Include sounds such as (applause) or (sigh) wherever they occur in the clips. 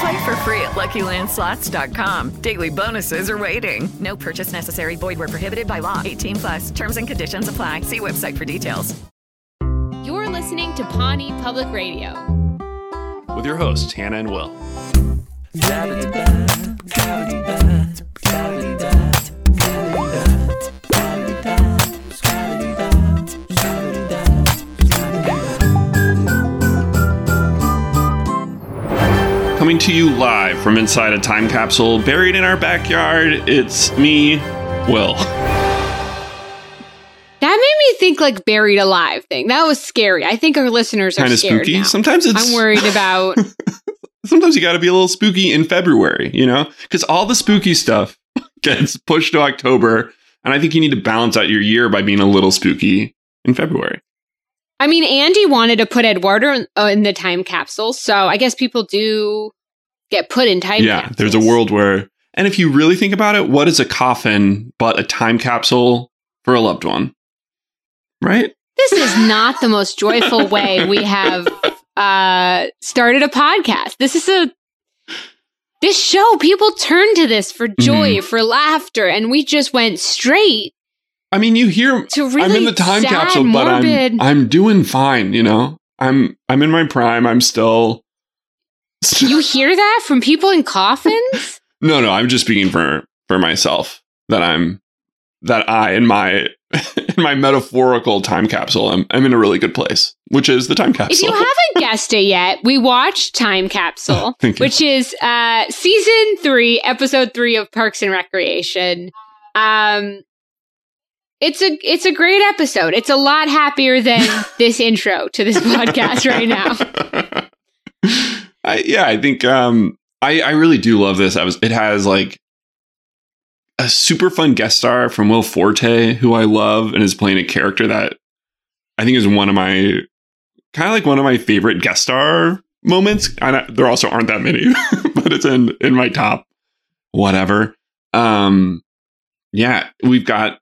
Play for free at LuckyLandSlots.com. Daily bonuses are waiting. No purchase necessary. Void where prohibited by law. 18 plus. Terms and conditions apply. See website for details. You're listening to Pawnee Public Radio. With your hosts, Hannah and Will. Coming to you live from inside a time capsule buried in our backyard, it's me, Will. That made me think like buried alive thing. That was scary. I think our listeners are Kind of scared spooky. now. Sometimes it's I'm worried about. (laughs) sometimes you got to be a little spooky in February, you know? Because all the spooky stuff (laughs) gets pushed to October. And I think you need to balance out your year by being a little spooky in February. I mean, Andy wanted to put Eduardo in, uh, in the time capsule, so I guess people do get put in time. yeah, there's a world where, and if you really think about it, what is a coffin but a time capsule for a loved one? Right? This is not the most joyful (laughs) way we have uh, started a podcast. This is a this show. People turn to this for joy, Mhm. for laughter, and we just went straight I mean, you hear to really I'm in the time sad, capsule, but morbid. I'm I'm doing fine, you know? I'm I'm in my prime. I'm still (laughs) you hear that from people in coffins? (laughs) No, no, I'm just speaking for for myself that I'm that I in my (laughs) in my metaphorical time capsule I'm I'm in a really good place, which is the time capsule. If you haven't guessed it yet, we watched Time Capsule, you. which is uh, season three, episode three of Parks and Recreation. Um, it's a it's a great episode. It's a lot happier than (laughs) this intro to this podcast right now. I, yeah, I think um, I I really do love this. I was it has like a super fun guest star from Will Forte, who I love and is playing a character that I think is one of my kind of like one of my favorite guest star moments. I, there also aren't that many, (laughs) but it's in in my top whatever. Um, yeah, we've got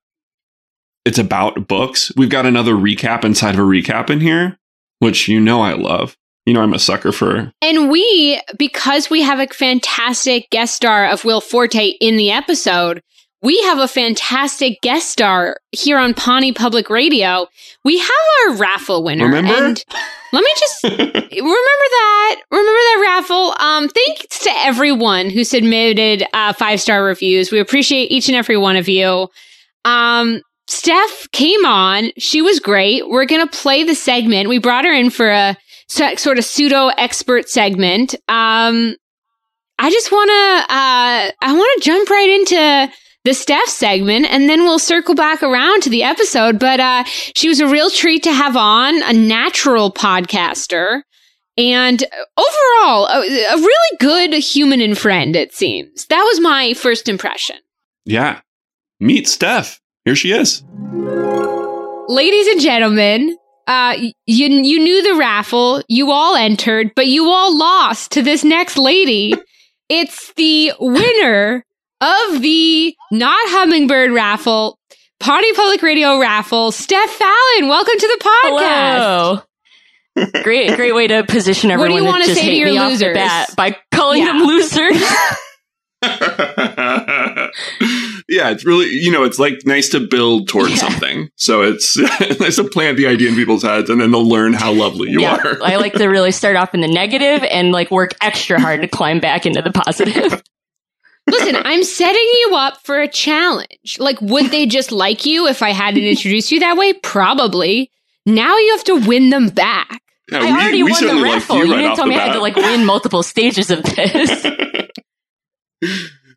it's about books. We've got another recap inside of a recap in here, which you know I love. You know I'm a sucker for. And we, because we have a fantastic guest star of Will Forte in the episode, we have a fantastic guest star here on Pawnee Public Radio. We have our raffle winner. Remember? And let me just (laughs) remember that. Remember that raffle. Um, thanks to everyone who submitted uh, five star reviews. We appreciate each and every one of you. Um, Steph came on. She was great. We're going to play the segment. We brought her in for a sort of pseudo expert segment. Um, I just want to, uh, I want to jump right into the Steph segment and then we'll circle back around to the episode. But, uh, she was a real treat to have on, a natural podcaster and overall a, a really good human and friend, it seems. That was my first impression. Yeah. Meet Steph. Here she is. ladies and gentlemen, uh, you you knew the raffle, you all entered, but you all lost to this next lady. it's the winner of the not hummingbird raffle, Pawnee Public Radio raffle, Steph Fallon. Welcome to the podcast. Hello. great, great way to position everyone. What do you wanna say to your me losers? bat by calling Yeah. them losers. (laughs) (laughs) yeah, it's really, you know, it's like nice to build towards something. So it's (laughs) nice to plant the idea in people's heads and then they'll learn how lovely you yeah, are. I like to (laughs) really start off in the negative and like work extra hard to climb back into the positive. (laughs) Listen, I'm setting you up for a challenge. Like, would they just like you if I hadn't introduced you that way? Probably. Now you have to win them back. Yeah, I we- already we won the certainly raffle. you You, didn't tell the me I had to like win multiple stages of this.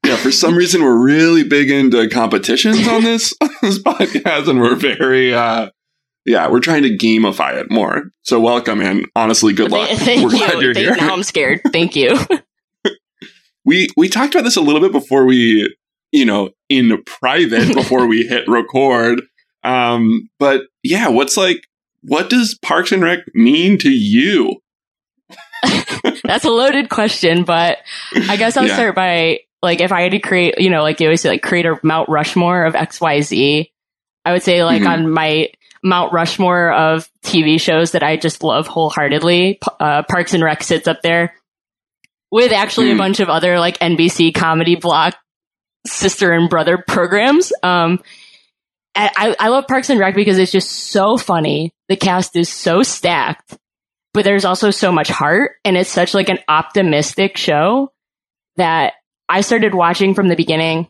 Yeah, for some reason we're really big into competitions on this (laughs) on this podcast, and we're very uh yeah, we're trying to gamify it more. So welcome and honestly, good luck. Thank we're you. glad you're Thank- here. Now I'm scared. Thank you. (laughs) (laughs) We we talked about this a little bit before we, you know, in private before we hit record. Um, but yeah, what's like what does Parks and Rec mean to you? That's a loaded question, but I guess I'll Yeah. start by like if I had to create, you know, like you always say, like create a Mount Rushmore of X, Y, Z. I would say like Mhm. on my Mount Rushmore of TV shows that I just love wholeheartedly, uh, Parks and Rec sits up there with actually Mm. a bunch of other like NBC comedy block sister and brother programs. Um, I I love Parks and Rec because it's just so funny. The cast is so stacked, but there's also so much heart, and it's such like an optimistic show that I started watching from the beginning.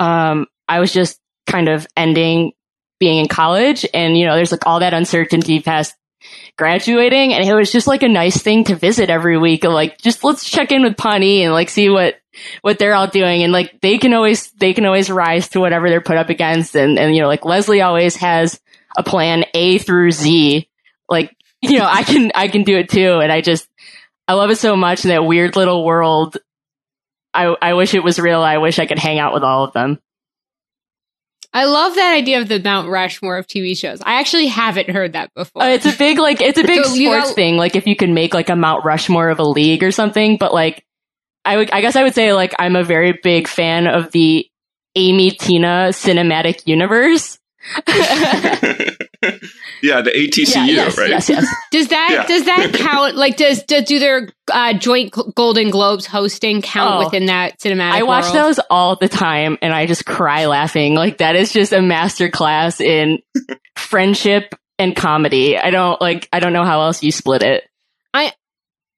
Um, I was just kind of ending being in college, and you know, there's like all that uncertainty past graduating, and it was just like a nice thing to visit every week. Of like, just let's check in with Pawnee and like see what what they're all doing and like they can always they can always rise to whatever they're put up against and and you know like Leslie always has a plan A through Z like you know I can I can do it too and I just I love it so much in that weird little world I I wish it was real I wish I could hang out with all of them I love that idea of the Mount Rushmore of TV shows. I actually haven't heard that before. Uh, it's a big like it's a (laughs) big So sports got- thing like if you can make like a Mount Rushmore of a league or something but like I would I guess I would say like I'm a very big fan of the Amy Tina cinematic universe (laughs) yeah, the ATCU, yeah, yes, right? yes yes Does that Yeah. does that (laughs) count? Like, does, does do their uh, joint Golden Globes hosting count Oh. within that cinematic? I watch world? those all the time and I just cry laughing. Like that is just a master class in (laughs) friendship and comedy. I don't like I don't know how else you split it. I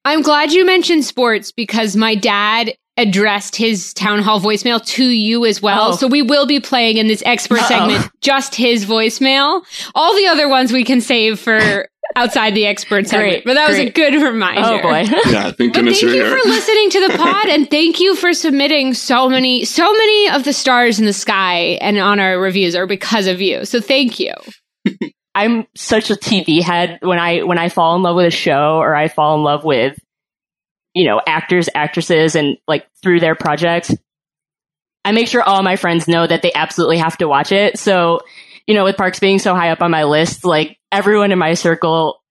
I'm glad you mentioned sports because my dad addressed his town hall voicemail to you as well. Oh. So we will be playing in this expert Uh-oh. segment just his voicemail. All the other ones we can save for (laughs) outside the expert segment. Great, but that was a good reminder. Oh boy. (laughs) Yeah, thank But thank you're you here. for listening to the (laughs) pod and thank you for submitting so many so many of the stars in the sky and on our reviews are because of you. So thank you. I'm such a TV head when I when I fall in love with a show or I fall in love with you know actors, actresses, and like through their projects. I make sure all my friends know that they absolutely have to watch it. So, you know, with Parks being so high up on my list, like everyone in my circle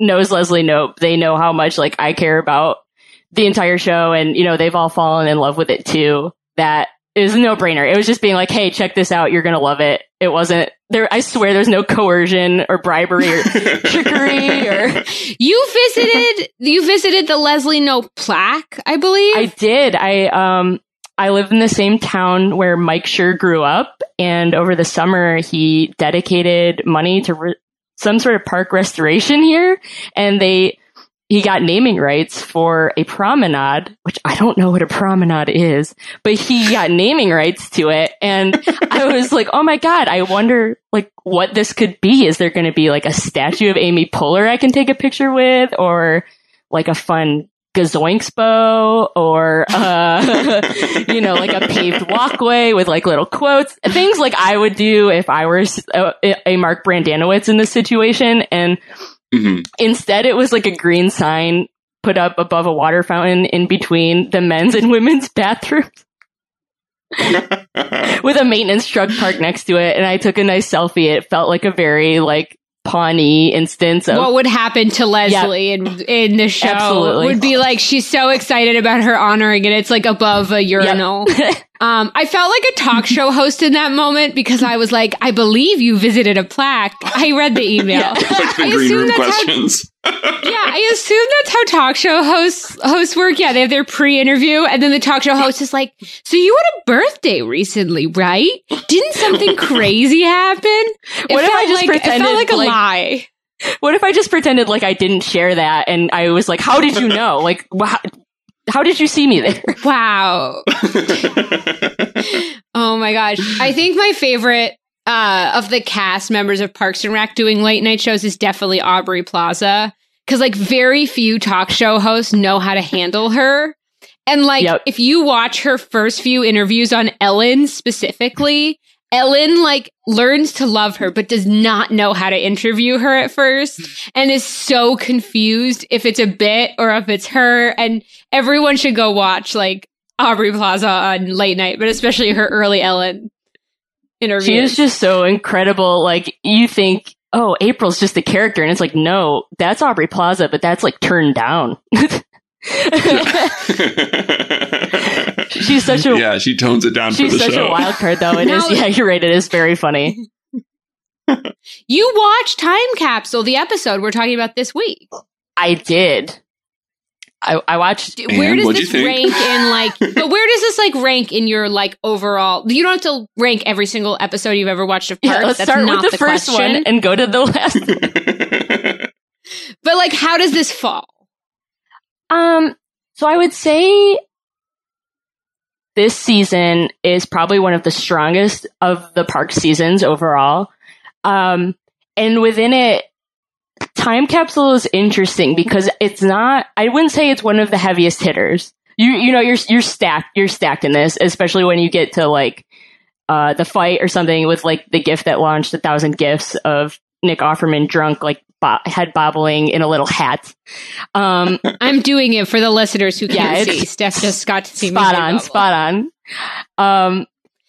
knows Leslie Knope. They know how much like I care about the entire show and, you know, they've all fallen in love with it too. That is a no brainer. It was just being like, Hey, check this out. You're going to love it. It wasn't there. I swear there's no coercion or bribery or (laughs) trickery or You visited you visited the Leslie Knope plaque, I believe. I did. I um I live in the same town where Mike Schur grew up, and over the summer he dedicated money to re- some sort of park restoration here, and they he got naming rights for a promenade, which I don't know what a promenade is, but he got naming rights to it, and I was like, oh my god, I wonder like what this could be. Is there going to be like a statue of Amy Poehler I can take a picture with, or like a fun gazoinkspo or uh (laughs) you know like a paved walkway with like little quotes? Things like i would do if i were a Mark Brendanawicz in this situation. And Mhm. instead it was like a green sign put up above a water fountain in between the men's and women's (laughs) bathrooms (laughs) with a maintenance truck parked next to it and i took a nice selfie it felt like a very like Pawnee instance of what would happen to Leslie in in the show Absolutely. would be like she's so excited about her honoring it. It's like above a urinal. (laughs) um, I felt like a talk show (laughs) host in that moment because I was like, I believe you visited a plaque. I read the (laughs) email. the I green assume room that's how- questions. (laughs) Yeah, I assume that's how talk show hosts hosts work. Yeah, they have their pre-interview, and then the talk show host is like, "So you had a birthday recently, right? Didn't something crazy happen?" It What if I just like, It pretended felt like a like- lie. What if I just pretended like I didn't share that and I was like, how did you know? Like, wha- how did you see me there? (laughs) Wow. (laughs) oh my gosh. I think my favorite uh, of the cast members of Parks and Rec doing late night shows is definitely Aubrey Plaza. Cause like very few talk show hosts know how to handle her. And like, Yep. if you watch her first few interviews on Ellen specifically, Ellen like learns to love her, but does not know how to interview her at first and is so confused if it's a bit or if it's her. And everyone should go watch like Aubrey Plaza on late night, but especially her early Ellen interview. She is just so incredible. Like you think, oh, April's just a character, and it's like, no, that's Aubrey Plaza, but that's like turned down. (laughs) (laughs) (laughs) she's such a yeah, she tones it down she's for the such show. a wild card, though. It is. Now- Yeah, you're right. It is very funny. (laughs) you watched Time Capsule, the episode we're talking about this week. I did. I, I watched. D- Where does this rank in like? (laughs) but where does this like rank in your like overall? You don't have to rank every single episode you've ever watched of Parks. Yeah, let's That's start not with the, first question. one and go to the last. (laughs) But like, how does this fall? Um, so I would say this season is probably one of the strongest of the park seasons overall. Um, and within it, Time Capsule is interesting because it's not, I wouldn't say it's one of the heaviest hitters. You, you know, you're, you're stacked, you're stacked in this, especially when you get to like, uh, the fight or something with like the gift that launched a thousand gifts of Nick Offerman drunk, like bo- head bobbling in a little hat. Um, (laughs) I'm doing it for the listeners who Yeah, can't it's see. Steph just got to see spot head on, spot on. Um,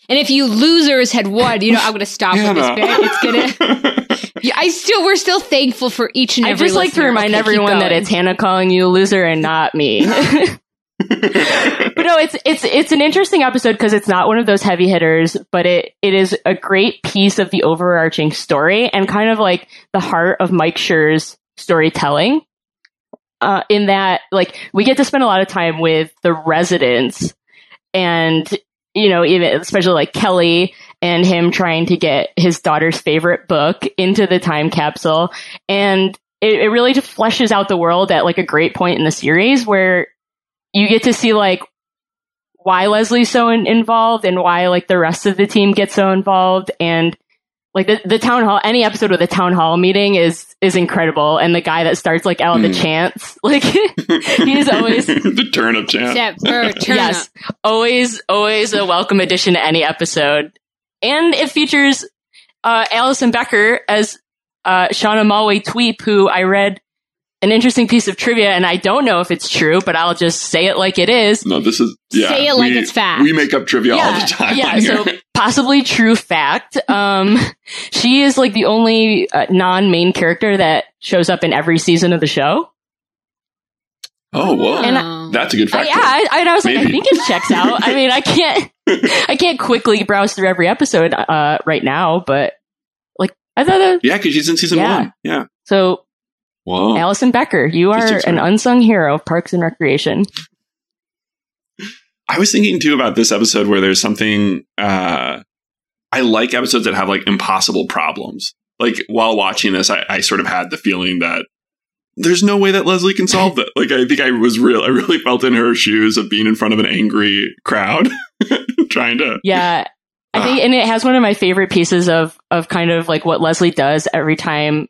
And if you losers had won, you know, I'm going to stop with this bit. It's gonna. (laughs) Yeah, I still, we're still thankful for each and every. I every. just like to remind Okay, everyone that it's Hannah calling you a loser and not me. (laughs) but no, it's it's it's an interesting episode because it's not one of those heavy hitters, but it it is a great piece of the overarching story and kind of like the heart of Mike Schur's storytelling. Uh, in that, like, we get to spend a lot of time with the residents, and you know, even especially like Kelly and him trying to get his daughter's favorite book into the time capsule, and it, it really just fleshes out the world at like a great point in the series where you get to see like why Leslie's so in- involved and why like the rest of the team gets so involved and like the, the town hall any episode of the town hall meeting is is incredible and the guy that starts like out of the Mm. chants (laughs) like he's always (laughs) the turnip chant. Except for turn yes up. always always a welcome addition to any episode and it features uh Alison Becker as uh Shauna Malwae-Tweep who I read an interesting piece of trivia and I don't know if it's true but I'll just say it like it is No, this is yeah. Say it like we- it's fact. We make up trivia all the time. Yeah, so possibly true fact. Um, (laughs) she is like the only uh, non-main character that shows up in every season of the show. oh, whoa, And I- that's a good fact. yeah, I, I, I was like, I think it checks out. I mean, I can't, (laughs) I can't quickly browse through every episode uh, right now, but like I thought. That, yeah, because she's in season Yeah. one. Yeah. so, Whoa. Alison Becker, you are an unsung hero of Parks and Recreation. I was thinking too about this episode where there's something. Uh, I like episodes that have like impossible problems. Like while watching this, I, I sort of had the feeling that there's no way that Leslie can solve it. Like I think I was real. I really felt in her shoes of being in front of an angry crowd, (laughs) trying to. Yeah. I think, and it has one of my favorite pieces of, of kind of like what Leslie does every time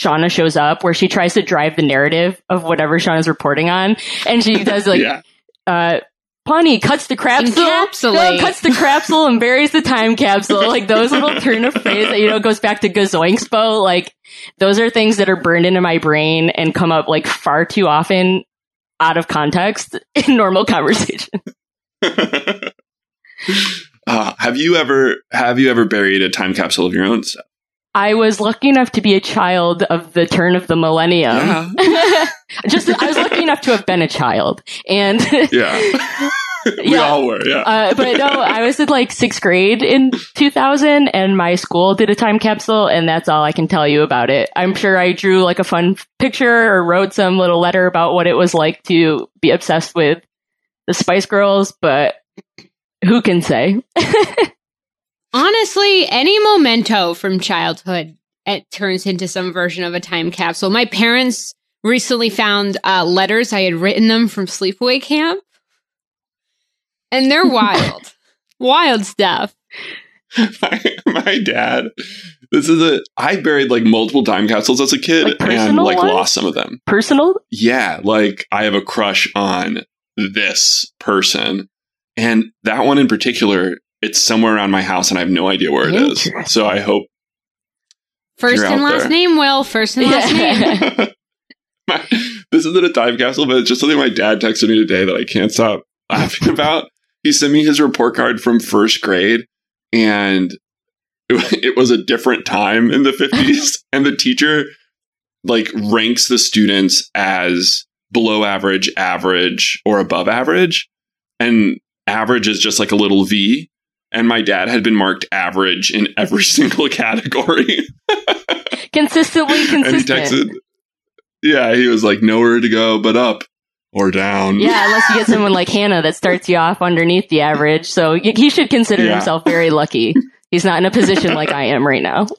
Shauna shows up, where she tries to drive the narrative of whatever Shauna's reporting on. And she (laughs) does like, yeah. uh, Pawnee cuts the capsule, Encapsulate. no, cuts the capsule and buries the time capsule. Like those little turn of phrase that, you know, goes back to Gazoinkspo. Like those are things that are burned into my brain and come up like far too often out of context in normal conversation. (laughs) (laughs) uh, have you ever have you ever buried a time capsule of your own stuff? I was lucky enough to be a child of the turn of the millennium. Yeah. (laughs) Just, I was lucky enough to have been a child, and (laughs) Yeah. (laughs) we Yeah. all were. Yeah. uh, but no, I was in like sixth grade in 2000, and my school did a time capsule, and that's all I can tell you about it. I'm sure I drew like a fun picture or wrote some little letter about what it was like to be obsessed with the Spice Girls, but who can say? Honestly, any memento from childhood it turns into some version of a time capsule. My parents recently found uh, letters I had written them from sleepaway camp, and they're (laughs) wild, wild stuff. my, (laughs) my dad. This is a. I buried like multiple time capsules as a kid Like and like ones? lost some of them. Personal? Yeah, like I have a crush on this person, and that one in particular. It's somewhere around my house, and I have no idea where it is. So I hope First You're and out last there. name, Will. First and last name. (laughs) (laughs) my, this isn't a time capsule, but it's just something my dad texted me today that I can't stop (laughs) laughing about. He sent me his report card from first grade, and it, it was a different time in the 50s. and the teacher like ranks the students as below average, average, or above average. And average is just like a little V. And my dad had been marked average in every (laughs) single category. Consistently (laughs) and he texted, yeah, he was like, nowhere to go but up or down. Yeah, unless you get someone like Hannah that starts you off underneath the average. So he should consider Yeah. himself very lucky. He's not in a position like I am right now. (laughs)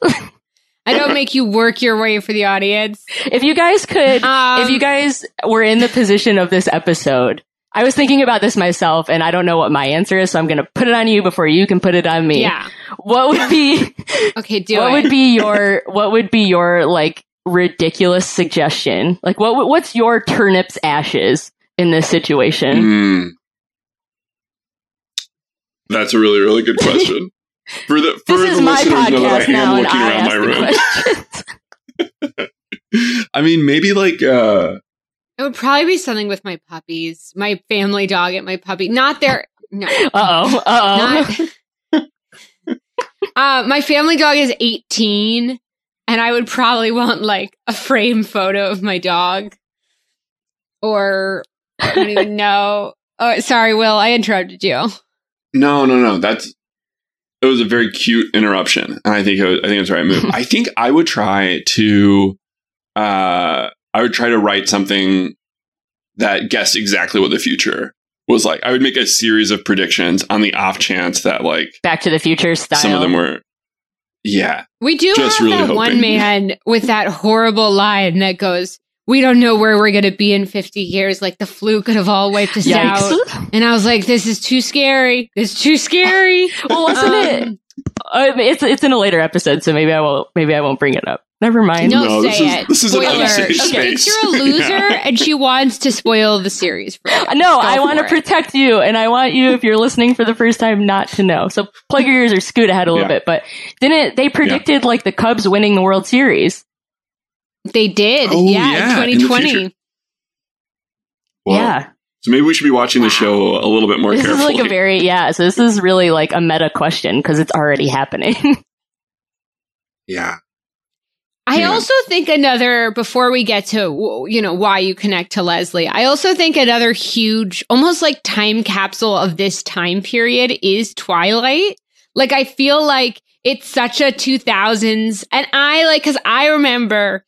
I don't make you work your way for the audience. if you guys could, Um, if you guys were in the position of this episode, I was thinking about this myself and I don't know what my answer is, so I'm going to put it on you before you can put it on me. Yeah. What would be, (laughs) Okay, do what it. would be your, what would be your like ridiculous suggestion? Like what, would- what's your turnips ashes in this situation? Mm. That's a really, really good question. (laughs) For the for This is the my listeners know that I am and looking I around ask my room. (laughs) I mean, maybe like uh It would probably be something with my puppies, my family dog and my puppy. Not their. No. (laughs) Uh-oh, uh-oh. Not, (laughs) uh, my family dog is 18, and I would probably want like a frame photo of my dog. Or I don't even (laughs) know. Oh, sorry, Will. I interrupted you. no, no, no. That's it was a very cute interruption, and I think it was, I think it's the right move. I think I would try to uh I would try to write something that guessed exactly what the future was like. I would make a series of predictions on the off chance that like Back to the Future style. some of them were yeah We do Just have really that hoping. one man with that horrible line that goes, "We don't know where we're going to be in 50 years. Like the flu could have all wiped us out." And I was like, "This is too scary. This is too scary." well, wasn't it? Um, Uh, it's it's in a later episode, so maybe I won't. Maybe I won't bring it up. Never mind. No, No, say this is- it. this is an Spoiler. unsafe She space. thinks you're a (laughs) loser, Yeah. and she wants to spoil the series for you. No, Go I want to protect you, and I want you, if you're listening for the first time, not to know. So plug your ears or scoot ahead a little Yeah. bit. But didn't they predicted like the Cubs winning the World Series? They did, Oh, yeah, yeah, in in the 2020. Well, Yeah, So maybe we should be watching the show a little bit more this carefully. is like a very yeah. So this is really like a meta question because it's already happening. (laughs) yeah. I Yeah. also think another before we get to you know why you connect to Leslie. I also think another huge almost like time capsule of this time period is Twilight. Like I feel like it's such a 2000s and I like cuz I remember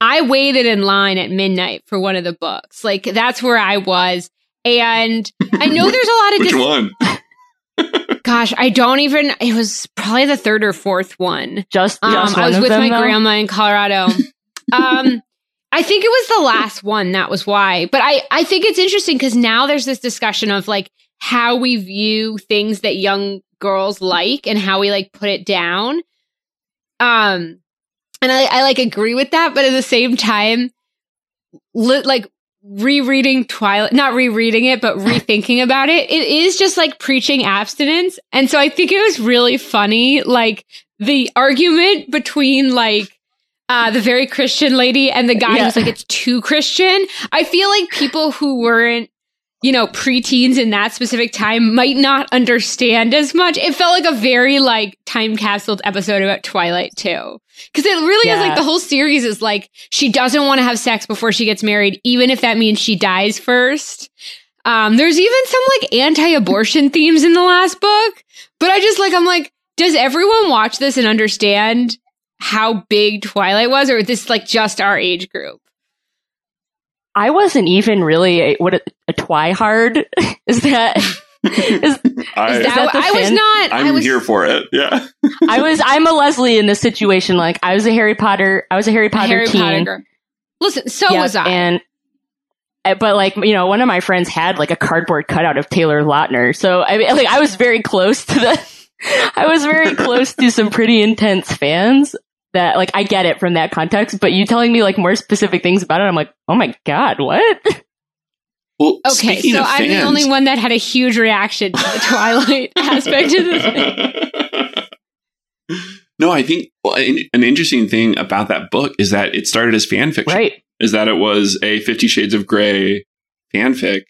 I waited in line at midnight for one of the books. Like that's where I was and I know (laughs) there's a lot of Which dis- one? (laughs) (laughs) gosh, I don't even it was probably the third or fourth one. just, Um, just I one was of with them, my though? grandma in Colorado. um, I think it was the last one. That was why. But I, I think it's interesting because now there's this discussion of like how we view things that young girls like and how we like put it down. Um, and I, I like agree with that, but at the same time, li- like rereading Twilight, not rereading it, but rethinking about it, it is just like preaching abstinence. And so I think it was really funny, like the argument between like uh, the very Christian lady and the guy Yeah. who's like, it's too Christian. I feel like people who weren't, you know, preteens in that specific time might not understand as much. It felt like a very like time capsule episode about Twilight too. Cause it really is like the whole series is like, she doesn't want to have sex before she gets married, even if that means she dies first. Um, there's even some like anti-abortion themes in the last book, but I just like, I'm like, does everyone watch this and understand how big Twilight was, or is this like just our age group? I wasn't even really a, what a, a twihard (laughs) is that. Is, I, Is that that, the I was not. I'm I was here for it. Yeah. (laughs) I was I'm a Leslie in this situation. Like I was a Harry Potter. I was a Harry a Potter Harry teen. Potter girl. Listen, so Yeah, was I. And uh, but like you know, one of my friends had like a cardboard cutout of Taylor Lautner, so I mean, (laughs) like I was very close to the. I was very close to some pretty intense fans that like I get it from that context, but you telling me like more specific things about it, I'm like, oh my god, what? (laughs) Well, okay, so of I'm the only one that had a huge reaction to the Twilight (laughs) aspect of the thing. (laughs) no, I think well, an, an interesting thing about that book is that it started as fan fiction. Right. Is that it was a Fifty Shades of Grey fanfic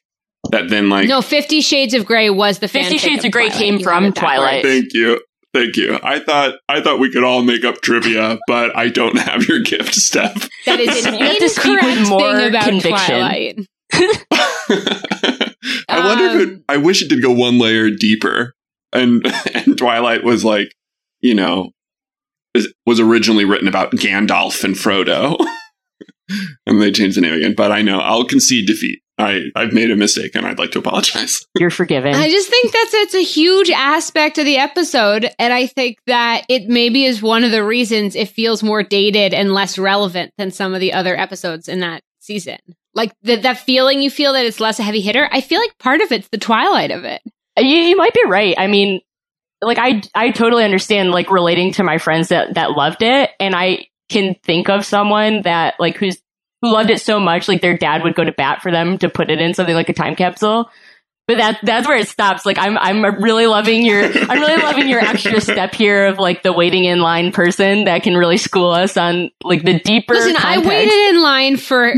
that then like no, Fifty Shades of Grey was the Fifty fanfic Shades of of Grey came from have. Twilight. Thank you. Thank you. I thought I thought we could all make up trivia, but I don't (laughs) have your gift, Steph. That is an You have to speak with incorrect more thing about conviction. Twilight. (laughs) I wonder if it, Um, I wish it did go one layer deeper. And (laughs) and Twilight was like, you know, was, was originally written about Gandalf and Frodo. and they changed the name again. But I know I'll concede defeat. I, I've made a mistake and I'd like to apologize. (laughs) You're forgiven. I just think that's it's a huge aspect of the episode, and I think that it maybe is one of the reasons it feels more dated and less relevant than some of the other episodes in that season. Like that that feeling you feel that it's less a heavy hitter. I feel like part of it's the twilight of it. Uh, you, you might be right. I mean, like I I totally understand like relating to my friends that that loved it, and I can think of someone that like who's who loved it so much, like their dad would go to bat for them to put it in something like a time capsule. But that that's where it stops. Like I'm I'm really loving your I'm really loving your extra (laughs) step here of like the waiting in line person that can really school us on like the deeper. Listen, I waited in line for.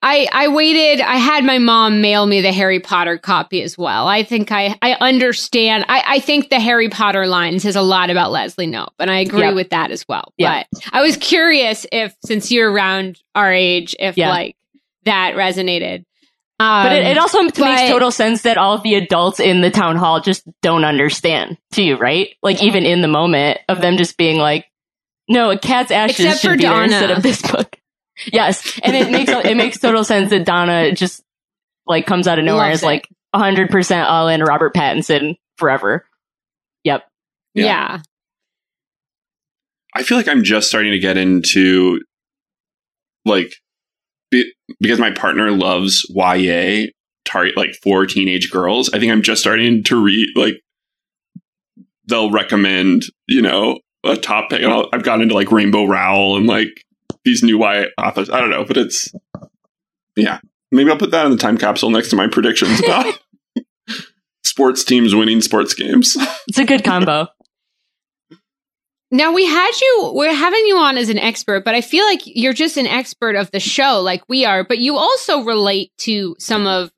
I I waited. I had my mom mail me the Harry Potter copy as well. I think I I understand. I I think the Harry Potter line says a lot about Leslie Knope, and I agree Yep. with that as well. Yeah. But I was curious if, since you're around our age, if Yeah. like that resonated. Um, But it, it also but- makes total sense that all of the adults in the town hall just don't understand too, right? Like even in the moment of them just being like, "No, a cat's ashes Except should for be there instead of this book." (laughs) Yes, and it makes it makes total sense that Donna just like comes out of nowhere and Loves is it. like hundred percent all in Robert Pattinson forever. Yep. Yeah. yeah. I feel like I'm just starting to get into like be, because my partner loves YA target like for teenage girls. I think I'm just starting to read like they'll recommend you know a topic. And I'll, I've gotten into like Rainbow Rowell and like these new YA authors. I don't know, but it's yeah. Maybe I'll put that in the time capsule next to my predictions about (laughs) sports teams winning sports games. It's a good combo. Now we had you. We're having you on as an expert, but I feel like you're just an expert of the show, like we are. But you also relate to some of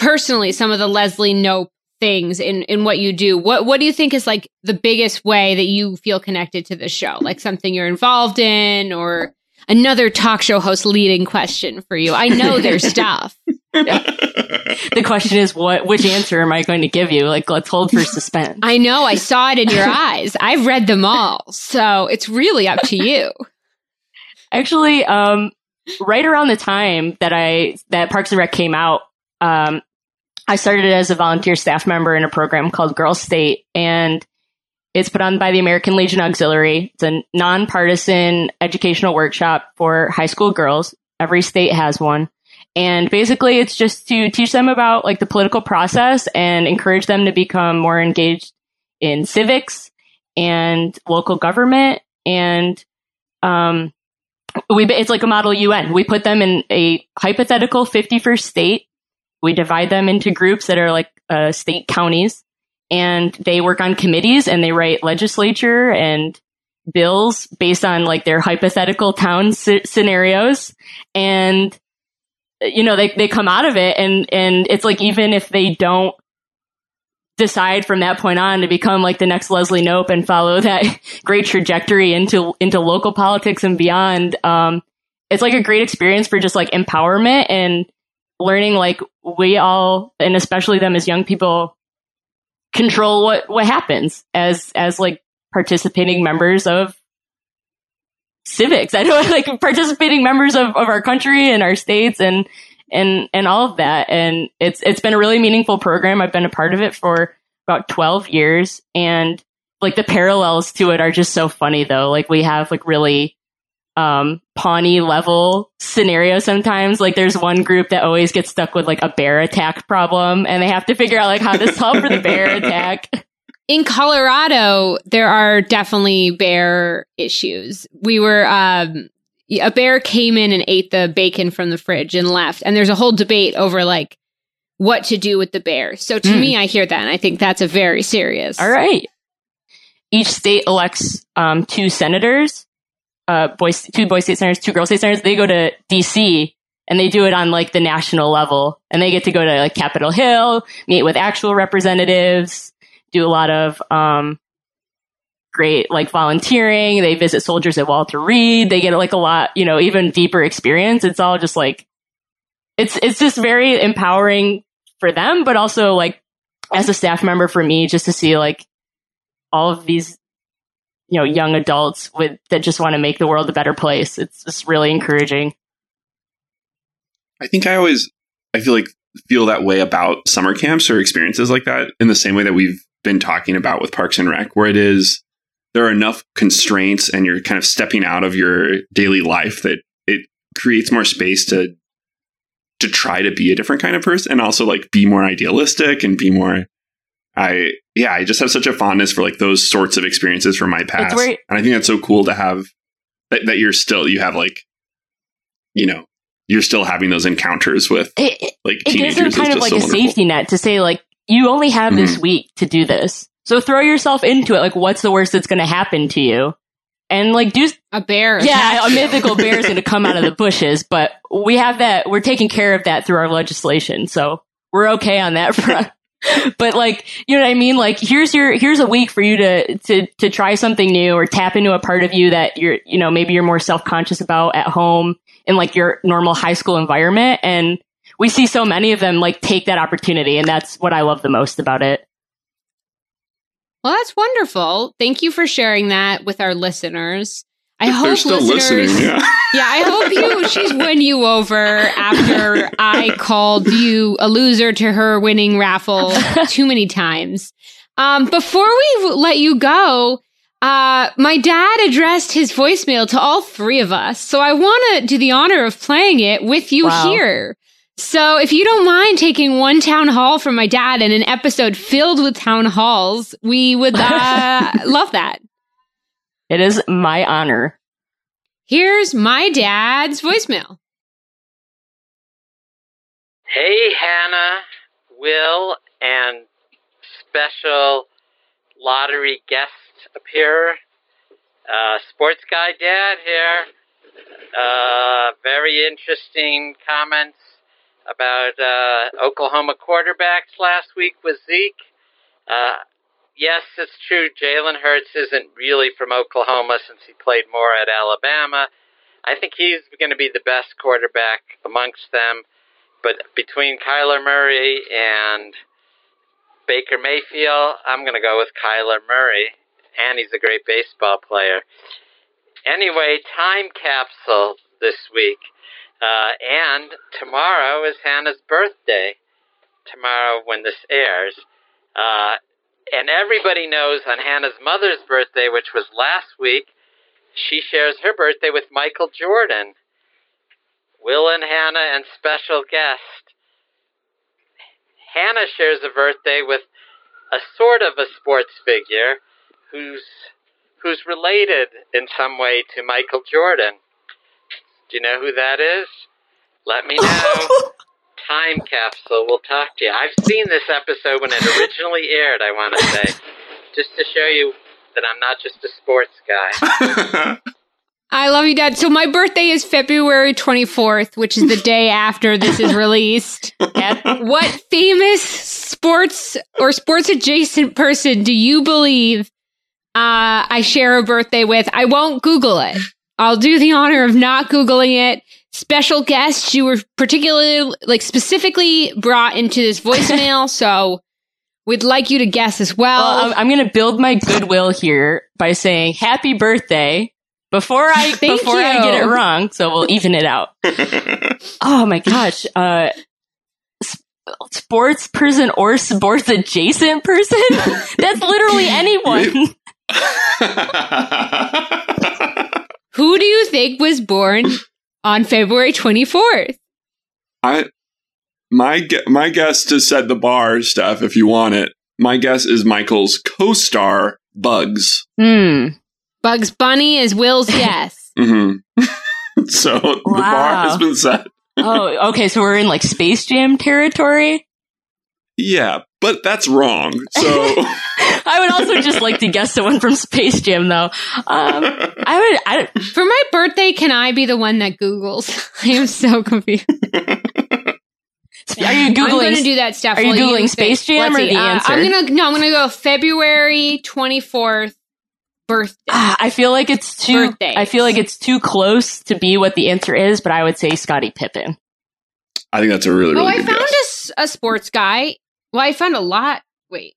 personally some of the Leslie Knope things in in what you do. What what do you think is like the biggest way that you feel connected to the show? Like something you're involved in, or another talk show host leading question for you. I know there's (laughs) stuff. (laughs) the question is, what? Which answer am I going to give you? Like, let's hold for suspense. I know. I saw it in your (laughs) eyes. I've read them all, so it's really up to you. Actually, um, right around the time that I that Parks and Rec came out, um, I started as a volunteer staff member in a program called Girl State, and it's put on by the American Legion Auxiliary. It's a nonpartisan educational workshop for high school girls. Every state has one. And basically, it's just to teach them about like the political process and encourage them to become more engaged in civics and local government. And um, we it's like a model UN. We put them in a hypothetical 51st state. We divide them into groups that are like uh, state counties, and they work on committees and they write legislature and bills based on like their hypothetical town sc- scenarios. And you know they, they come out of it and and it's like even if they don't decide from that point on to become like the next Leslie Knope and follow that (laughs) great trajectory into into local politics and beyond um it's like a great experience for just like empowerment and learning like we all and especially them as young people control what what happens as as like participating members of civics. (laughs) I know like participating members of, of our country and our states and and and all of that. And it's it's been a really meaningful program. I've been a part of it for about twelve years and like the parallels to it are just so funny though. Like we have like really um, Pawnee level scenario sometimes. Like there's one group that always gets stuck with like a bear attack problem and they have to figure out like how to solve for the bear (laughs) attack. In Colorado, there are definitely bear issues. We were, um, a bear came in and ate the bacon from the fridge and left. And there's a whole debate over like what to do with the bear. So to Mm. me, I hear that and I think that's a very serious. All right. Each state elects um, two senators, uh, boys, two boy state centers, two girl state centers. They go to DC and they do it on like the national level, and they get to go to like Capitol Hill, meet with actual representatives, do a lot of um, great like volunteering. They visit soldiers at Walter Reed. They get like a lot, you know, even deeper experience. It's all just like it's it's just very empowering for them, but also like as a staff member for me, just to see like all of these you know young adults with that just want to make the world a better place. It's just really encouraging. I think I always I feel like feel that way about summer camps or experiences like that in the same way that we've been talking about with Parks and Rec, where it is there are enough constraints and you're kind of stepping out of your daily life that it creates more space to to try to be a different kind of person and also like be more idealistic and be more I yeah, I just have such a fondness for like those sorts of experiences from my past. where- and I think that's so cool to have that, that you're still you have like you know, you're still having those encounters with It, it, like it gives them kind of like so a wonderful. safety net to say like you only have this mm-hmm. week to do this. So throw yourself into it. Like what's the worst that's going to happen to you? And like do A bear. yeah, a mythical bear is going to come out of the (laughs) bushes, but we have that. We're taking care of that through our legislation, so we're okay on that (laughs) front. (laughs) but like, you know what I mean? Like, here's your here's a week for you to to to try something new or tap into a part of you that you're you know maybe you're more self conscious about at home in like your normal high school environment, and we see so many of them like take that opportunity, and that's what I love the most about it. Well, that's wonderful. Thank you for sharing that with our listeners. I If hope they're still listeners, listening, (laughs) yeah. yeah, I hope you she's won you over after (laughs) I called you a loser to her winning raffle (laughs) too many times. Um, before we let you go, uh, my dad addressed his voicemail to all three of us, so I want to do the honor of playing it with you Wow. here. So, if you don't mind taking one town hall from my dad in an episode filled with town halls, we would uh, love that. It is my honor. Here's my dad's voicemail. Hey, Hannah, Will, and special lottery guest appearer, uh, sports guy dad here. Uh, very interesting comments about uh, Oklahoma quarterbacks last week with Zeke. Uh, yes, it's true. Jalen Hurts isn't really from Oklahoma since he played more at Alabama. I think he's going to be the best quarterback amongst them. But between Kyler Murray and Baker Mayfield, I'm going to go with Kyler Murray. And he's a great baseball player. Anyway, time capsule this week. Uh, and tomorrow is Hannah's birthday. Tomorrow, when this airs. Uh, and everybody knows on Hannah's mother's birthday, which was last week, she shares her birthday with Michael Jordan. Will and Hannah and special guest. Hannah shares a birthday with a sort of a sports figure who's who's related in some way to Michael Jordan. Do you know who that is? Let me (laughs) know. Time capsule. We'll talk to you. I've seen this episode when it originally aired, I want to say, just to show you that I'm not just a sports guy. (laughs) I love you, Dad. So my birthday is February 24th, which is the day after this is released. (laughs) what famous sports or sports adjacent person do you believe uh, I share a birthday with? I won't Google it. I'll do the honor of not Googling it. Special guests, you were particularly, like, specifically brought into this voicemail, (laughs) so we'd like you to guess as well. Well, I'm, I'm going to build my goodwill here by saying happy birthday before I (laughs) Thank before I get it wrong. So we'll even it out. (laughs) oh my gosh. Uh, sports person or sports adjacent person? That's literally anyone. Who do you think was born on February 24th? I my my guess to set the bar, Steph, if you want it. My guess is Michael's co-star Bugs. Hmm. Bugs Bunny is Will's (laughs) guess. hmm (laughs) so the bar has been set. Oh, okay. So we're in like Space Jam territory. (laughs) Yeah, but that's wrong. So (laughs) (laughs) I would also just like to guess someone from Space Jam, though. Um, I would. I, For my birthday, can I be the one that Googles? (laughs) I am so confused. are you googling? I'm googling? going to do that stuff. are you Googling think. Space Jam Let's or see, the uh, answer? I'm gonna no. I'm gonna go February 24th birthday. Ah, I feel like it's too. Birthdays. I feel like it's too close to be what the answer is, but I would say Scottie Pippen. I think that's a really oh, really I good found a, guess. s- a sports guy. Well, I found a lot. Wait,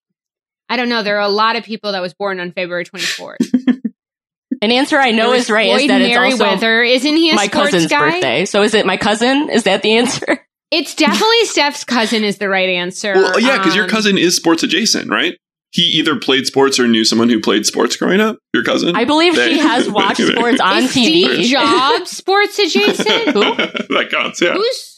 I don't know. There are a lot of people that was born on February 24th. (laughs) An answer I know is was right is Floyd that it's also Mayweather. Isn't he a my cousin's guy? birthday. So is it my cousin? Is that the answer? (laughs) It's definitely Steph's cousin is the right answer. Well, yeah, because your Um, cousin is sports adjacent, right? He either played sports or knew someone who played sports growing up. Your cousin, I believe she has (laughs) watched sports on is TV. Steve Jobs sports adjacent. that counts. Yeah. Who's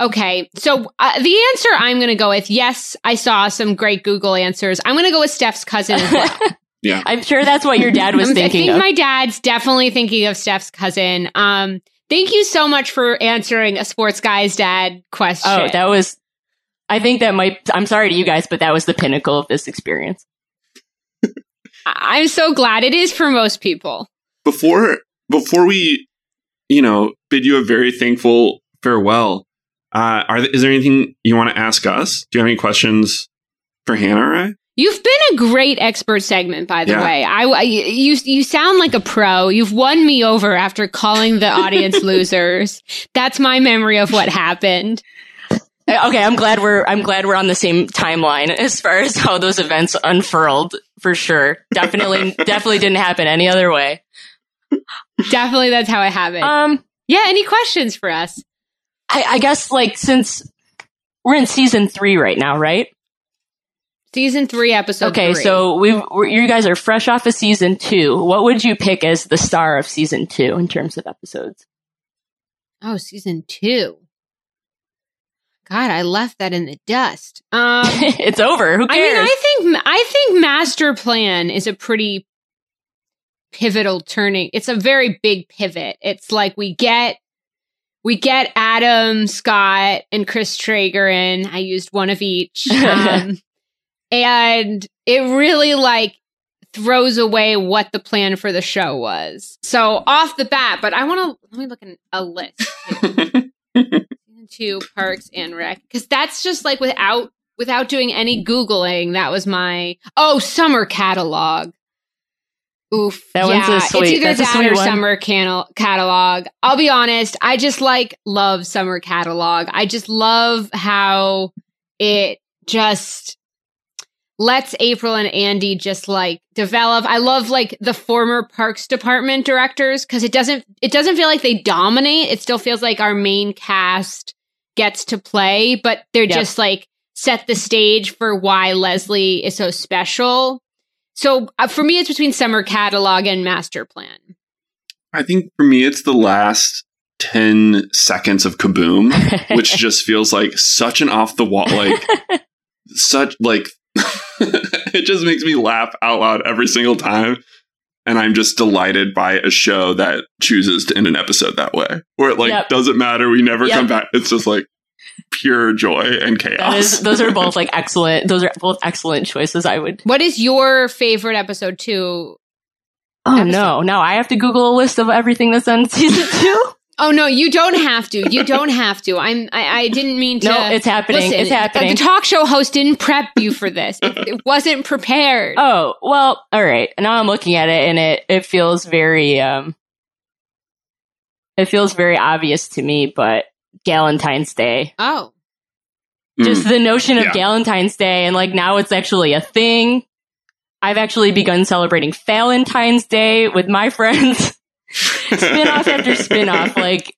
okay? So uh, the answer I'm going to go with yes. I saw some great Google answers. I'm going to go with Steph's cousin as well. (laughs) yeah. I'm sure that's what your dad was thinking I think of. my dad's definitely thinking of Steph's cousin. Um, thank you so much for answering a sports guy's dad question. oh, that was. I think that might. I'm sorry to you guys, but that was the pinnacle of this experience. I'm so glad it is for most people. before before we you know bid you a very thankful farewell uh are th- is there anything you want to ask us do you have any questions for hannah or I? You've been a great expert segment, by the Yeah. way. I, I- you you sound like a pro. You've won me over after calling the audience (laughs) losers. That's my memory of what happened. Uh, Okay, I'm glad we're. I'm glad we're on the same timeline as far as how those events unfurled. For sure, definitely, (laughs) definitely didn't happen any other way. Definitely, that's how I have it happened. Um, yeah. Any questions for us? I, I guess like since we're in season three right now, right? Season three, episode. okay, three. so we've you guys are fresh off of season two. What would you pick as the star of season two in terms of episodes? oh, season two. God, I left that in the dust. Um, (laughs) it's over. Who cares? I mean. I think I think Master Plan is a pretty pivotal turning. It's a very big pivot. It's like we get we get Adam Scott and Chris Traeger in. I used one of each, (laughs) um, and it really like throws away what the plan for the show was. So off the bat, but I want to let me look at a list. (laughs) Two Parks and Rec because that's just like without without doing any googling. That was my oh summer catalog. Oof, That one's a yeah, sweet- It's either that's that or one. summer canal- catalog. I'll be honest. I just like love summer catalog. I just love how it just lets April and Andy just like develop. I love like the former Parks Department directors because it doesn't it doesn't feel like they dominate. It still feels like our main cast gets to play, but they're Yep. just like set the stage for why Leslie is so special. So uh, for me, it's between Summer Catalog and Master Plan. i think for me it's the last 10 seconds of kaboom (laughs) which just feels like such an off the wall like (laughs) such like (laughs) it just makes me laugh out loud every single time and i'm just delighted by a show that chooses to end an episode that way where it like Yep. doesn't matter we never Yep. come back it's just like pure joy and chaos That is, those are both like (laughs) excellent. Those are both excellent choices. I would. What is your favorite episode two? Oh Episode. no! Now I have to Google a list of everything that's on season (laughs) two. Oh no, you don't have to. You don't have to. I'm. I, I didn't mean to. No, it's happening. Listen, It's happening. The talk show host didn't prep you for this. It, it wasn't prepared. Oh well, all right. Now I'm looking at it, and it it feels very um, it feels very obvious to me. But Galentine's Day, Oh. Mm. just the notion of Yeah. Galentine's Day, and like now it's actually a thing. I've actually begun celebrating Fallontine's Day with my friends. (laughs) spin off after spin off, like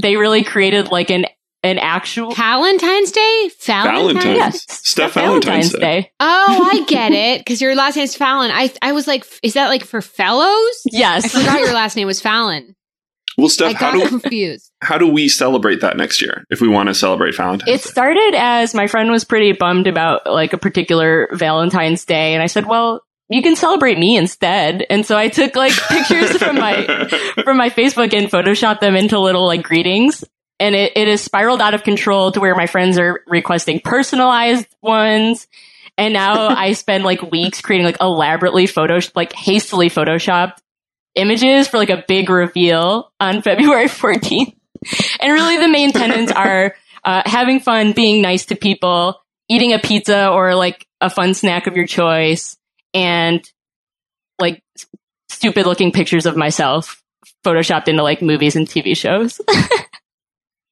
they really created like an an actual Valentine's Day? Valentine's? Valentine's. Yeah, Steph Valentine's Day. Oh, I get it. Because your last name's Fallon. I I was like, is that like for fellows? Yes. I forgot your last name was Fallon. Well, I Steph, how do confused. (laughs) how do we celebrate that next year if we want to celebrate Valentine's? It started as my friend was pretty bummed about like a particular Valentine's Day, and I said, "Well, you can celebrate me instead." And so I took like pictures from my (laughs) from my Facebook and photoshopped them into little like greetings. And it, it has spiraled out of control to where my friends are requesting personalized ones. And now (laughs) I spend like weeks creating like elaborately photo, like hastily photoshopped images for like a big reveal on (laughs) February 14th. And really the main tenets are uh, having fun, being nice to people, eating a pizza or like a fun snack of your choice, and like stupid looking pictures of myself photoshopped into like movies and TV shows. (laughs)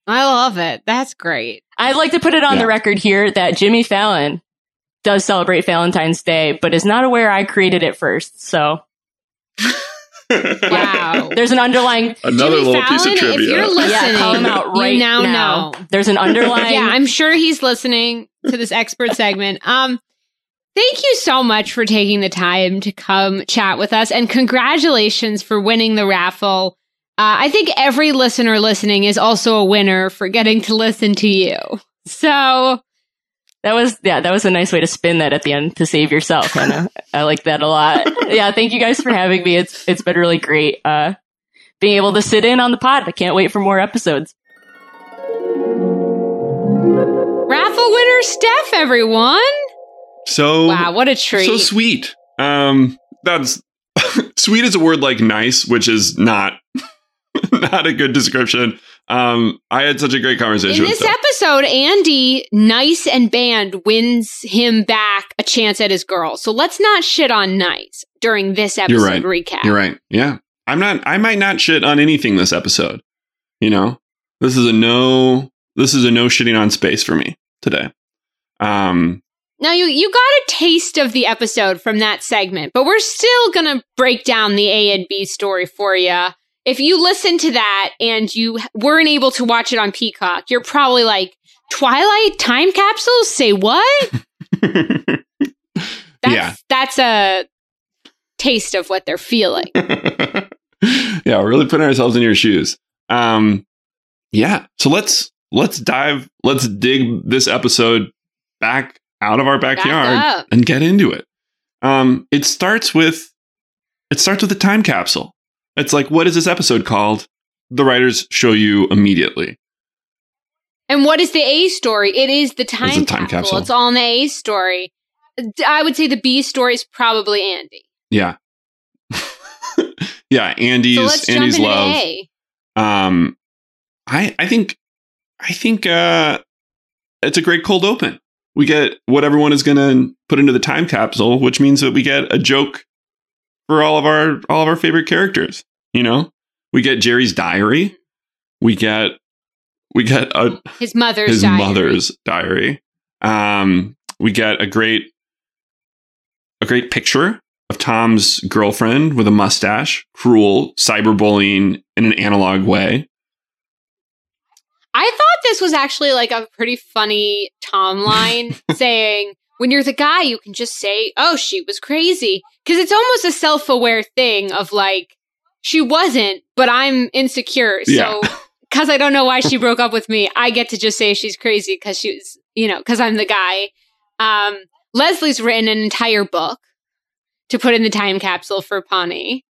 I love it. That's great. I'd like to put it on Yeah. the record here that Jimmy Fallon does celebrate Fallontine's Day, but is not aware I created it first. So (laughs) Wow. there's an underlying (laughs) Another Jimmy little piece Fallon, of trivia. If you're listening, yeah, call him out right you now, now. know. There's an underlying Yeah, I'm sure he's listening to this expert (laughs) segment. Um, thank you so much for taking the time to come chat with us, and congratulations for winning the raffle. Uh, I think every listener listening is also a winner for getting to listen to you. So That was yeah, that was a nice way to spin that at the end to save yourself, Hannah. I like that a lot. (laughs) Yeah, thank you guys for having me. It's it's been really great uh being able to sit in on the pod. I can't wait for more episodes. raffle winner Steph, everyone. So Wow, what a treat. So sweet. Um, that's (laughs) sweet is a word like nice, which is not (laughs) not a good description. Um, I had such a great conversation. In this episode, Andy, nice and band, wins him back a chance at his girl. So let's not shit on nice during this episode You're right. recap. You're right. Yeah, I'm not. I might not shit on anything this episode. You know, this is a no. This is a no shitting on space for me today. Um, Now you you got a taste of the episode from that segment, but we're still gonna break down the A and B story for you. If you listen to that and you weren't able to watch it on Peacock, you're probably like, Twilight time capsules? Say what? (laughs) That's, Yeah. that's a taste of what they're feeling. (laughs) yeah, we're really putting ourselves in your shoes. Um, yeah. So let's let's dive. Let's dig this episode back out of our backyard up. and get into it. Um, it starts with it starts with a time capsule. It's like, what is this episode called? The writers show you immediately. And what is the A story? It is the time, the time capsule. capsule. It's all in the A story. I would say the B story is probably Andy. Yeah. (laughs) yeah, Andy's so Andy's love. A. Um, I I think I think uh, it's a great cold open. We get what everyone is going to put into the time capsule, which means that we get a joke for all of our all of our favorite characters. You know, we get Jerry's diary. We get we get a His mother's his diary. mother's diary. Um, we get a great a great picture of Tom's girlfriend with a mustache, cruel cyberbullying in an analog way. I thought this was actually like a pretty funny Tom line (laughs) saying, when you're the guy, you can just say, oh, she was crazy. Because it's almost a self aware thing of like, she wasn't, but I'm insecure. Yeah. (laughs) So, because I don't know why she broke up with me, I get to just say she's crazy because she was, you know, because I'm the guy. Um, Leslie's written an entire book to put in the time capsule for Pawnee.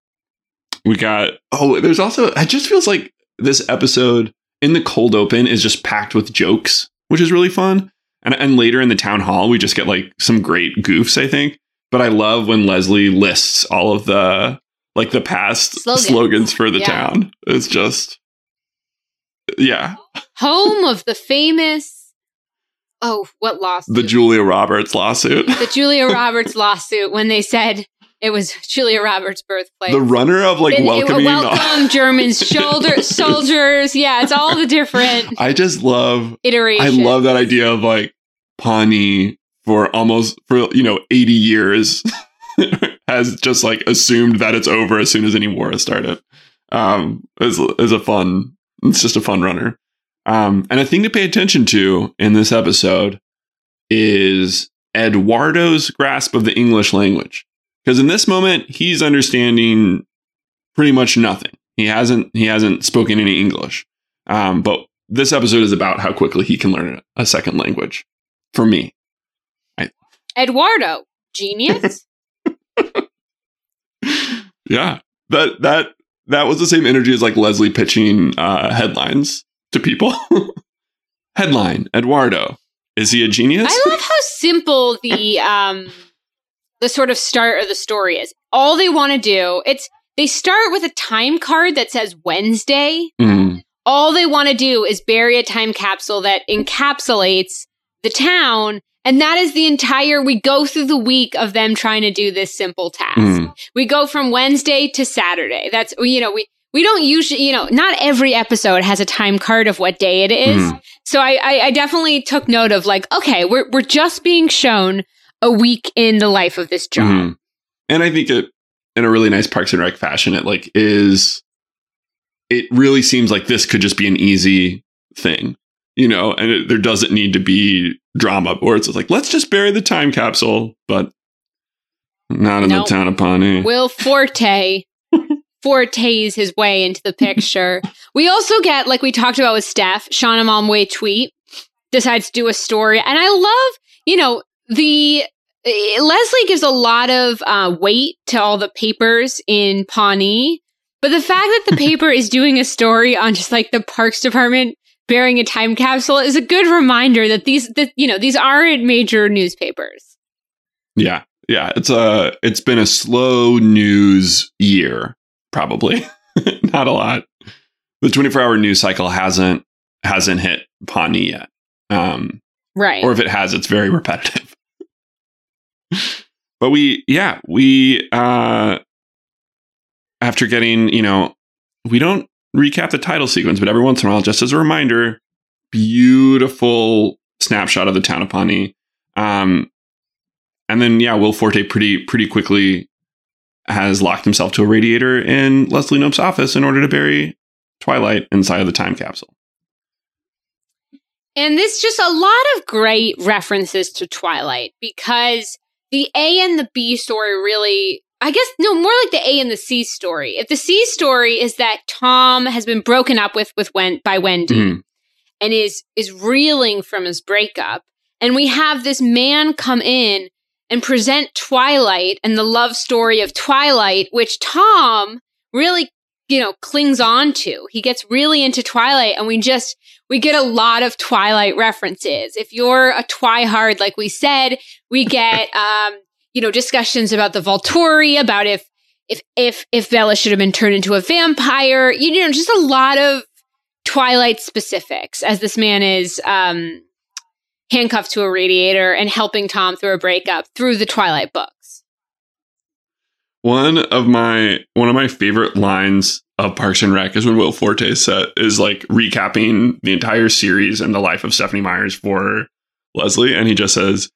We got oh, there's also it just feels like this episode in the cold open is just packed with jokes, which is really fun. And and later in the town hall, we just get like some great goofs, I think. But I love when Leslie lists all of the like the past Slogans. slogans, for the Yeah. town. It's just yeah, Home of the famous, oh, what lawsuit? the Julia Roberts lawsuit. the Julia (laughs) Roberts lawsuit when they said it was Julia Roberts' birthplace. the runner of like welcoming welcome (laughs) Germans, (laughs) shoulder soldiers. Yeah, it's all the different I just love iterations. I love that idea of like Pawnee for almost for you know 80 years (laughs) has just like assumed that it's over as soon as any war has started. Um is is a fun it's just a fun runner. Um, and a thing to pay attention to in this episode is Eduardo's grasp of the English language. Because in this moment, he's understanding pretty much nothing. He hasn't he hasn't spoken any English. Um, but this episode is about how quickly he can learn a second language. For me, Eduardo, genius. (laughs) yeah, that that that was the same energy as like Leslie pitching uh, headlines to people. (laughs) Headline: Eduardo is he a genius? I love how simple the (laughs) um the sort of start of the story is. All they want to do it's they start with a time card that says Wednesday. Mm. All they want to do is bury a time capsule that encapsulates the town and that is the entire, we go through the week of them trying to do this simple task. Mm. We go from Wednesday to Saturday. That's, you know, we, we don't usually, you know, not every episode has a time card of what day it is. Mm. So I, I, I definitely took note of like, okay, we're, we're just being shown a week in the life of this job. Mhm. And I think it, in a really nice Parks and Rec fashion, it like is, it really seems like this could just be an easy thing, you know, and it, there doesn't need to be drama or it's like, let's just bury the time capsule, but not in Nope. the town of Pawnee. Will Forte (laughs) fortes his way into the picture. we also get, like we talked about with Steph, Shauna Malwae-Tweep decides to do a story, and I love, you know, the Leslie gives a lot of uh, weight to all the papers in Pawnee, but the fact that the (laughs) paper is doing a story on just like the Parks Department bearing a time capsule is a good reminder that these, that you know, these aren't major newspapers. Yeah. Yeah. It's a, it's been a slow news year, probably. (laughs) Not a lot. The 24 hour news cycle hasn't, hasn't hit Pawnee yet. Um, Right. or if it has, it's very repetitive. But we, yeah, we, uh, after getting, you know, we don't recap the title sequence, but every once in a while, just as a reminder, beautiful snapshot of the town of Pawnee. Um, and then, yeah, Will Forte pretty, pretty quickly has locked himself to a radiator in Leslie Knope's office in order to bury Twilight inside of the time capsule. And this just a lot of great references to Twilight because the A and the B story really, I guess, no, more like the A and the C story. If the C story is that Tom has been broken up with with Wen- by Wendy Mhm. and is is reeling from his breakup, and we have this man come in and present Twilight and the love story of Twilight, which Tom really, you know, clings on to. He gets really into Twilight, and we just we get a lot of Twilight references. If you're a Twihard, like we said, we get (laughs) um, you know, discussions about the Volturi, about if if if if Bella should have been turned into a vampire. You know, just a lot of Twilight specifics as this man is um handcuffed to a radiator and helping Tom through a breakup through the Twilight books. One of my one of my favorite lines of Parks and Rec is when Will Forte set, is like recapping the entire series and the life of Stephanie Myers for Leslie, and he just says,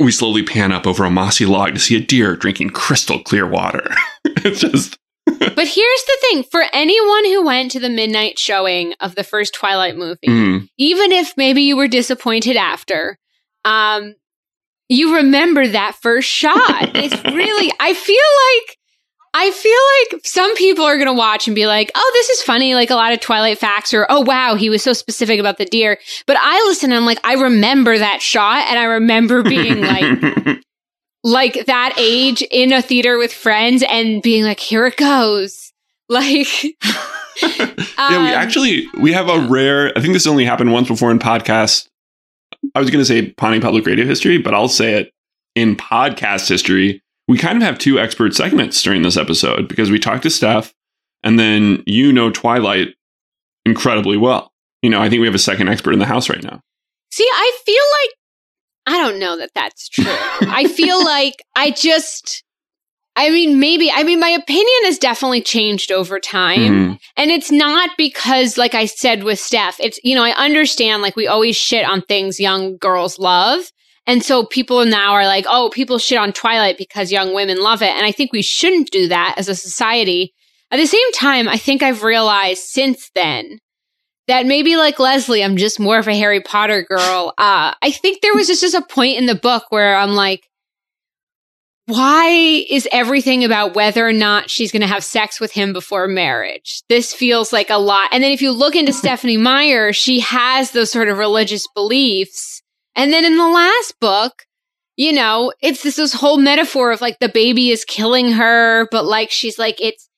"We slowly pan up over a mossy log to see a deer drinking crystal clear water." (laughs) it's just (laughs) but here's the thing for anyone who went to the midnight showing of the first Twilight movie, mm, even if maybe you were disappointed after, um, you remember that first shot. it's (laughs) really, I feel like, I feel like some people are going to watch and be like, oh, this is funny, like a lot of Twilight facts, or oh, wow, he was so specific about the deer. But I listen and I'm like, I remember that shot, and I remember being like, (laughs) like that age in a theater with friends and being like, here it goes. (laughs) Like, yeah, Um, we actually we have a rare. I think this only happened once before in podcast. I was going to say Pawnee Public Radio history, but I'll say it in podcast history. We kind of have two expert segments during this episode because we talked to Steph, and then you know Twilight incredibly well. You know, I think we have a second expert in the house right now. See, I feel like I don't know that that's true. I feel (laughs) like I just I mean maybe I mean my opinion has definitely changed over time. Mhm. And it's not because like I said with Steph, it's you know, I understand like we always shit on things young girls love. And so people now are like, "Oh, people shit on Twilight because young women love it." And I think we shouldn't do that as a society. At the same time, I think I've realized since then that maybe like Leslie, I'm just more of a Harry Potter girl. Uh, I think there was just, just a point in the book where I'm like, why is everything about whether or not she's going to have sex with him before marriage? This feels like a lot. And then if you look into (laughs) Stephanie Meyer, she has those sort of religious beliefs. And then in the last book, you know, it's this, this whole metaphor of like the baby is killing her, but like she's like, it's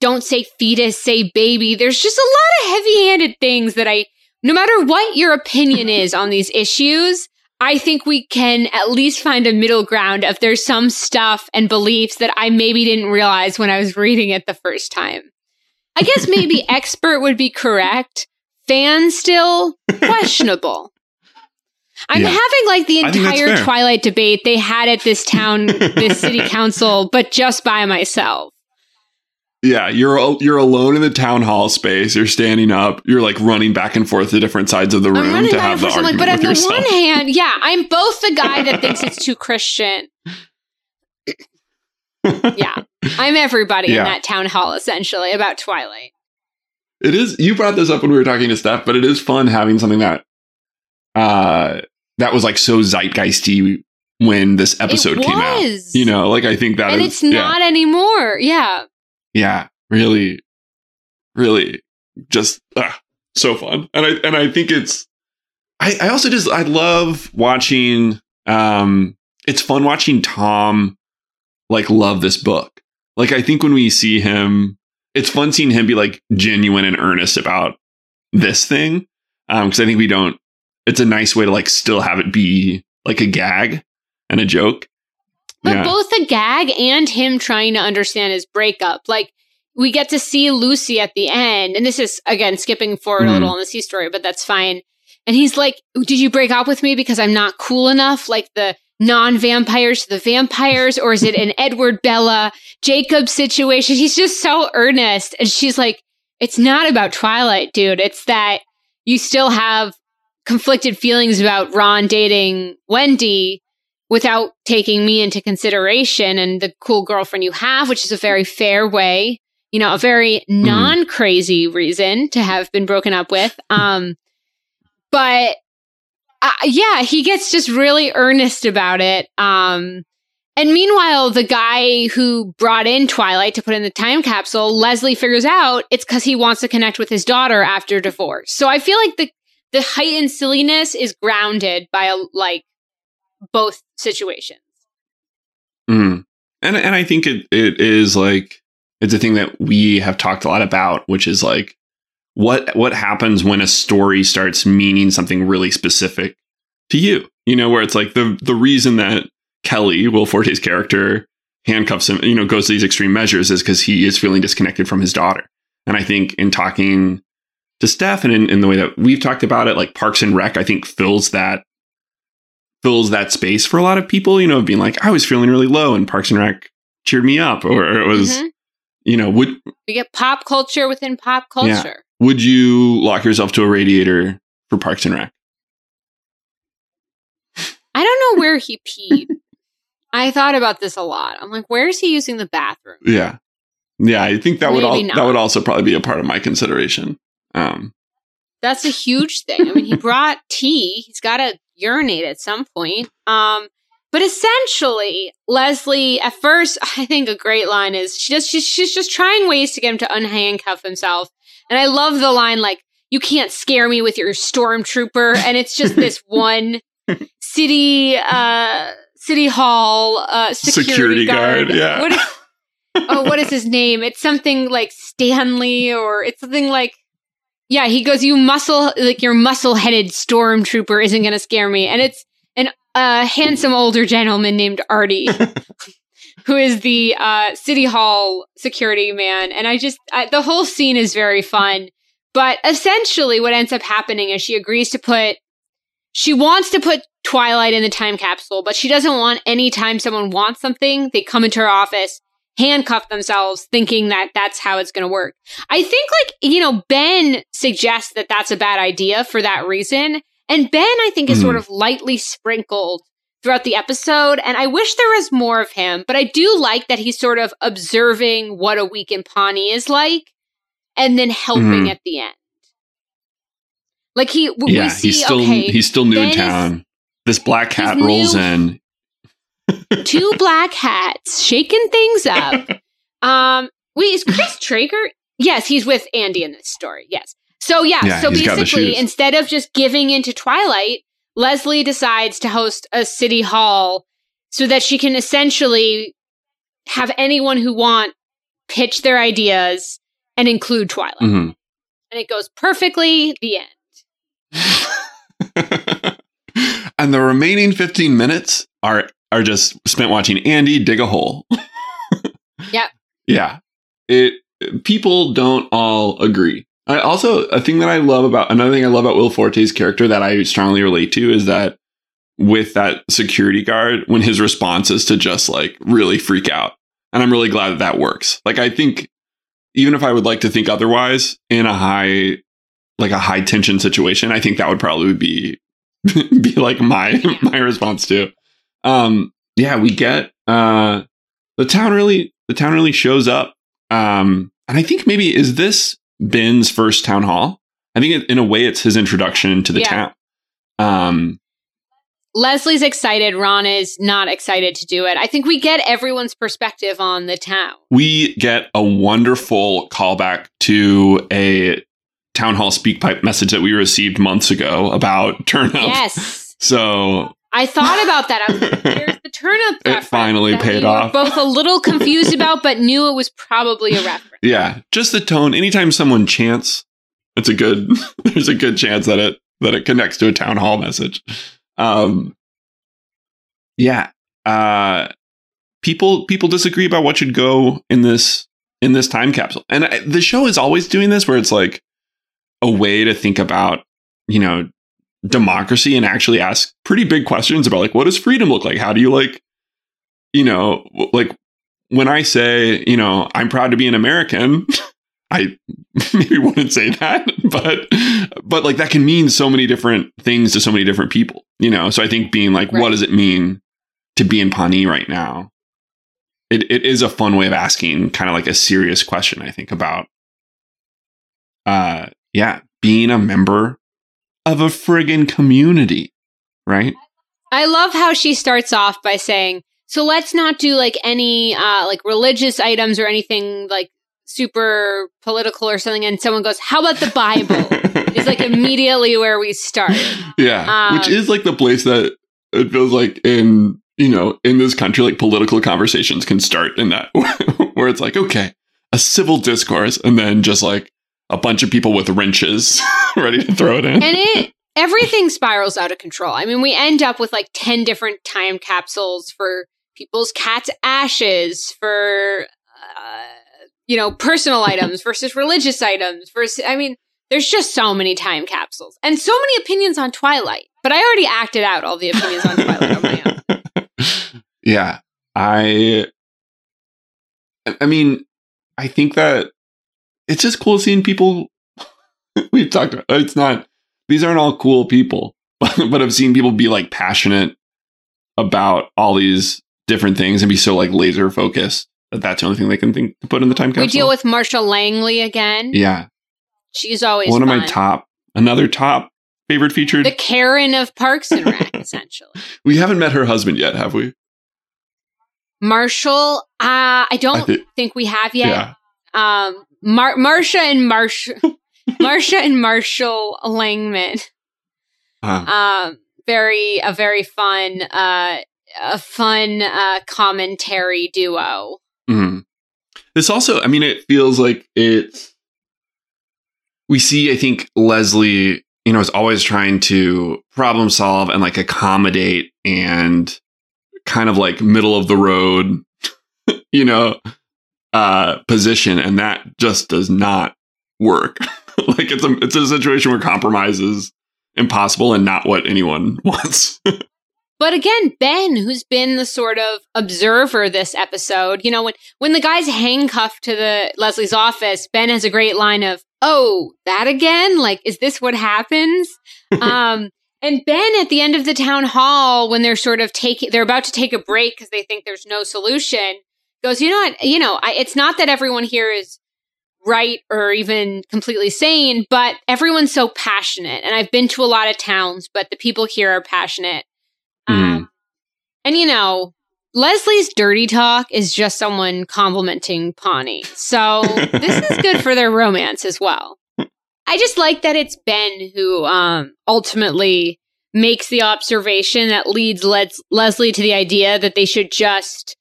don't say fetus, say baby. There's just a lot of heavy handed things that I, no matter what your opinion (laughs) is on these issues, I think we can at least find a middle ground if there's some stuff and beliefs that I maybe didn't realize when I was reading it the first time. I guess maybe (laughs) expert would be correct. Fan still questionable. (laughs) I'm Yeah. having like the I think that's entire. Twilight debate they had at this town, this city (laughs) council, but just by myself. Yeah, you're you're alone in the town hall space. You're standing up. You're like running back and forth to different sides of the room to have the argument like, but on the yourself. one (laughs) hand, yeah, I'm both the guy that thinks it's too Christian. (laughs) yeah, I'm everybody Yeah. in that town hall essentially about Twilight. It is. You brought this up when we were talking to Steph, but it is fun having something that uh that was like so zeitgeisty when this episode came out. You know, like I think that and is- it's yeah. not anymore. Yeah. Yeah, really, really, just ah, so fun. And I and I think it's. I, I also just I love watching. Um, it's fun watching Tom like love this book. Like I think when we see him, it's fun seeing him be like genuine and earnest about this thing. Um, because I think we don't. It's a nice way to like still have it be like a gag and a joke. But Yeah. both the gag and him trying to understand his breakup. Like, we get to see Lucy at the end, and this is, again, skipping forward a Mhm. little the C story, but that's fine. And he's like, Did you break up with me because I'm not cool enough? Like the non vampires to the vampires? Or is it an (laughs) Edward Bella Jacob situation? He's just so earnest. And she's like, It's not about Twilight, dude. It's that you still have conflicted feelings about Ron dating Wendy without taking me into consideration and the cool girlfriend you have, which is a very fair way, you know, a very non crazy reason to have been broken up with. Um, but uh, yeah, he gets just really earnest about it. Um, and meanwhile, the guy who brought in Twilight to put in the time capsule, Leslie figures out it's because he wants to connect with his daughter after divorce. So I feel like the the heightened silliness is grounded by a, like both situations. Mm. And and I think it it is like it's a thing that we have talked a lot about, which is like what what happens when a story starts meaning something really specific to you. You know, where it's like the the reason that Kelly, Will Forte's character, handcuffs him, you know, goes to these extreme measures is because he is feeling disconnected from his daughter. And I think in talking to Steph and in, in the way that we've talked about it, like Parks and Rec, I think fills that fills that space for a lot of people, you know, being like, I was feeling really low and Parks and Rec cheered me up. Or it was, Mhm. you know, would We get pop culture within pop Yeah. culture. would you lock yourself to a radiator for Parks and Rec? I don't know where he (laughs) peed. I thought about this a lot. I'm like, where is he using the bathroom? Yeah. Yeah, I think that would all, Maybe that would also probably be a part of my consideration. Um That's a huge thing. I mean, he (laughs) brought tea. He's got to urinate at some point. Um, but essentially, Leslie, at first, (laughs) I think a great line is she just she's, she's just trying ways to get him to unhandcuff himself. And I love the line like, "You can't scare me with your stormtrooper," and it's just this (laughs) one city uh city hall uh security, Security guard. guard, yeah. What is, oh, what is his name? It's something like Stanley, or it's something like yeah, he goes, "You muscle like your muscle-headed stormtrooper isn't going to scare me," and it's an uh, handsome older gentleman named Artie, (laughs) who is the uh, city hall security man. And I just I, the whole scene is very fun. But essentially, what ends up happening is she agrees to put. She wants to put Twilight in the time capsule, but she doesn't want any time someone wants something, they come into her office, handcuff themselves, thinking that that's how it's going to work. I think, like, you know, Ben suggests that that's a bad idea for that reason. And Ben, I think, is Mhm. sort of lightly sprinkled throughout the episode. And I wish there was more of him, but I do like that he's sort of observing what a week in Pawnee is like and then helping Mhm. at the end. Like he, w- yeah, we see, he's still okay, he's still new Ben in is town. This black cat rolls new. in. Two black hats shaking things up. (laughs) Um, wait, is Chris Traeger? Yes, he's with Andy in this story. Yes. So yeah, Yeah, so he's got the basically, instead of just giving into Twilight, Leslie decides to host a city hall so that she can essentially have anyone who want pitch their ideas and include Twilight. Mhm. And it goes perfectly. The end. (laughs) and the remaining 15 minutes are are just spent watching Andy dig a hole. (laughs) Yep. Yeah. It people don't all agree. I also a thing that I love about another thing I love about Will Forte's character that I strongly relate to is that with that security guard when his response is to just like really freak out. And I'm really glad that that works. Like I think even if I would like to think otherwise in a high like a high tension situation, I think that would probably be (laughs) be like my (laughs) my response to. Um yeah, we get uh the town really the town really shows up. Um and I think maybe is this Ben's first town hall? I think it, in a way it's his introduction to the Yeah. town. Um Leslie's excited. Ron is not excited to do it. I think we get everyone's perspective on the town. we get a wonderful callback to a town hall SpeakPipe message that we received months ago about (laughs) turn up. Yes. So I thought about that. I was like, (laughs) there's the turnip It finally paid off. both a little confused about, but knew it was probably a reference. yeah, just the tone. Anytime someone chants, it's a good. (laughs) there's a good chance that it that it connects to a town hall message. Um, yeah. Uh, people people disagree about what should go in this in this time capsule, and I, the show is always doing this, where it's like a way to think about you know democracy and actually ask pretty big questions about like what does freedom look like? How do you like you know like when I say, you know, I'm proud to be an American, (laughs) I (laughs) maybe wouldn't say that, (laughs) but but like that can mean so many different things to so many different people, you know. So I think being like, what does it mean to be in Pawnee right now? It it is a fun way of asking kind of like a serious question, I think, about uh yeah, being a member of a friggin' community, right? I love how she starts off by saying, "So let's not do like any uh like religious items or anything like super political or something." And someone goes, "How about the Bible?" (laughs) it's like immediately where we start. Yeah, Um, which is like the place that it feels like in you know in this country, like political conversations can start in that (laughs) where it's like okay, a civil discourse, and then just like a bunch of people with wrenches (laughs) ready to throw it in. and it everything spirals out of control. I mean, we end up with like 10 different time capsules for people's cat's ashes, for uh, you know, personal (laughs) items versus religious items versus I mean, there's just so many time capsules and so many opinions on Twilight. But I already acted out all the opinions on Twilight on my own. (laughs) yeah, I. I mean, I think that it's just cool seeing people. (laughs) We've talked about it's not; these aren't all cool people, (laughs) but I've seen people be like passionate about all these different things and be so like laser focused that that's the only thing they can think to put in the time capsule. We deal with Marsha Langley again. yeah, She's always one of my top, another top favorite featured. the Karen of Parks and Rec, essentially. (laughs) we haven't met her husband yet, have we? Marshall, uh, I don't I thi- think we have yet. Yeah. um Mar- Marsha and Marsh (laughs) Marsha and Marshall Langman. Uh, Um very a very fun uh a fun uh commentary duo. Mhm. This also, I mean, it feels like it's. We see, I think Leslie, you know, is always trying to problem solve and like accommodate and kind of like middle of the road, (laughs) you know, uh, position, and that just does not work. (laughs) like it's a it's a situation where compromise is impossible and not what anyone (laughs) wants. But again, Ben, who's been the sort of observer this episode, you know, when when the guy's handcuffed to the Leslie's office, Ben has a great line of, "Oh, that again? Like, is this what happens?" (laughs) um, and Ben at the end of the town hall, when they're sort of taking, they're about to take a break because they think there's no solution, goes, "You know what? You know, I, it's not that everyone here is right or even completely sane, but everyone's so passionate. And I've been to a lot of towns, but the people here are passionate. Um, and you know, Leslie's dirty talk is just someone complimenting Pawnee. So this is good (laughs) for their romance as well. I just like that it's Ben who um, ultimately makes the observation that leads Les- Leslie to the idea that they should just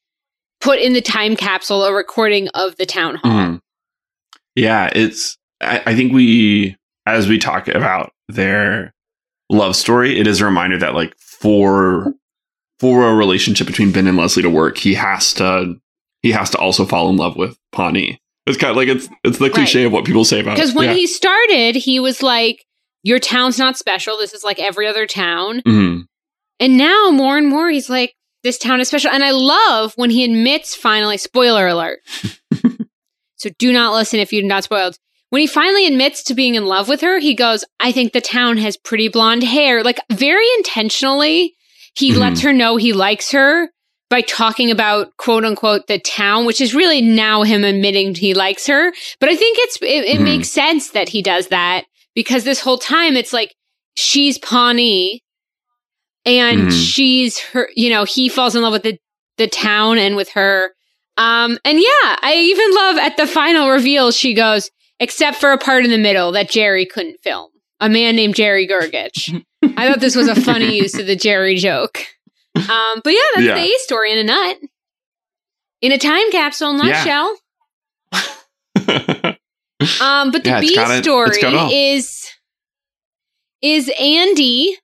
put in the time capsule a recording of the town hall. Mhm. Yeah, it's. I, I think we, as we talk about their love story, it is a reminder that like for for a relationship between Ben and Leslie to work, he has to he has to also fall in love with Pawnee. It's kind of like it's it's the cliche of what people say about Because when yeah. he started, he was like, Your town's not special. This is like every other town. Mhm. And now more and more he's like, This town is special. And I love when he admits finally, spoiler alert. (laughs) so do not listen if you're not spoiled. When he finally admits to being in love with her, he goes, I think the town has pretty blonde hair. Like very intentionally, he Mhm. lets her know he likes her by talking about quote unquote the town, which is really now him admitting he likes her. But I think it's it, it Mhm. makes sense that he does that because this whole time it's like she's Pawnee and Mhm. she's her you know, he falls in love with the the town and with her. Um and yeah, I even love at the final reveal she goes, except for a part in the middle that Jerry couldn't film. A man named Jerry Gergich. I thought this was a funny (laughs) use of the Jerry joke. Um, but yeah, that's Yeah. the A story in a nut. In a time capsule nutshell. (laughs) um, but the Yeah, B story got it all. is is Andy,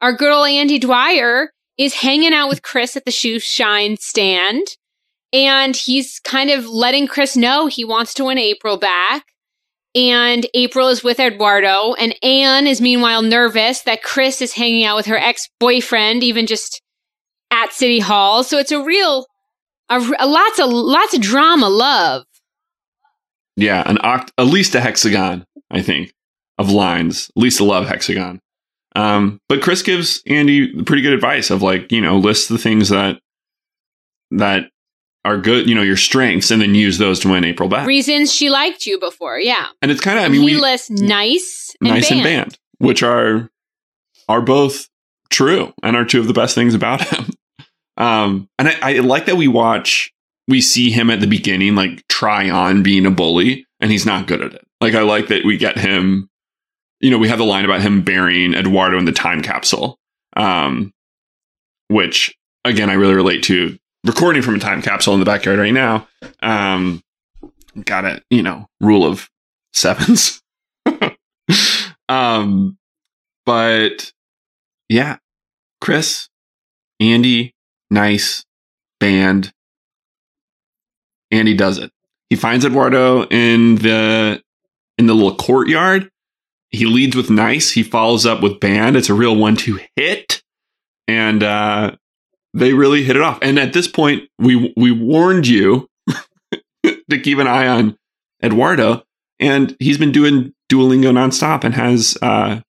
our girl Andy Dwyer, is hanging out with Chris at the shoe shine stand. And he's kind of letting Chris know he wants to win April back. And April is with Eduardo, and Anne is meanwhile nervous that Chris is hanging out with her ex boyfriend, even just at City Hall. So it's a real, a, a lots of lots of drama, love. Yeah, an oct- at least a hexagon, I think, of lines. At least a love hexagon. Um, but Chris gives Andy pretty good advice of like, you know, list the things that that are good, you know, your strengths, and then use those to win April back. Reasons she liked you before, yeah. and it's kind of, I mean, he we lists nice, and nice band. and band, which are are both true and are two of the best things about (laughs) him. Um, and I, I like that we watch, we see him at the beginning like try on being a bully, and he's not good at it. Like I like that we get him. You know, we have the line about him burying Eduardo in the time capsule, um, which again I really relate to. Recording from a time capsule in the backyard right now. Um, got it. You know, rule of sevens. (laughs) um, but yeah, Chris, Andy, nice band. Andy does it. He finds Eduardo in the in the little courtyard. He leads with nice. He follows up with band. It's a real one-two hit, and uh, they really hit it off. And at this point, we we warned you (laughs) to keep an eye on Eduardo, and he's been doing Duolingo nonstop and has uh,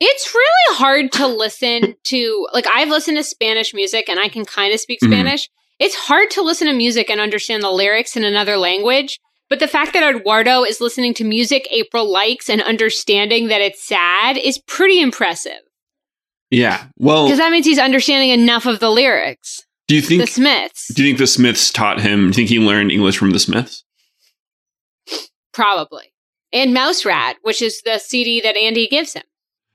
It's really hard to listen to. Like, I've listened to Spanish music and I can kind of speak Mhm. Spanish. It's hard to listen to music and understand the lyrics in another language. But the fact that Eduardo is listening to music April likes and understanding that it's sad is pretty impressive. yeah. Well, Because that means he's understanding enough of the lyrics. do you think the Smiths, Do you think the Smiths taught him? Do you think he learned English from the Smiths? probably. And Mouse Rat, which is the CD that Andy gives him.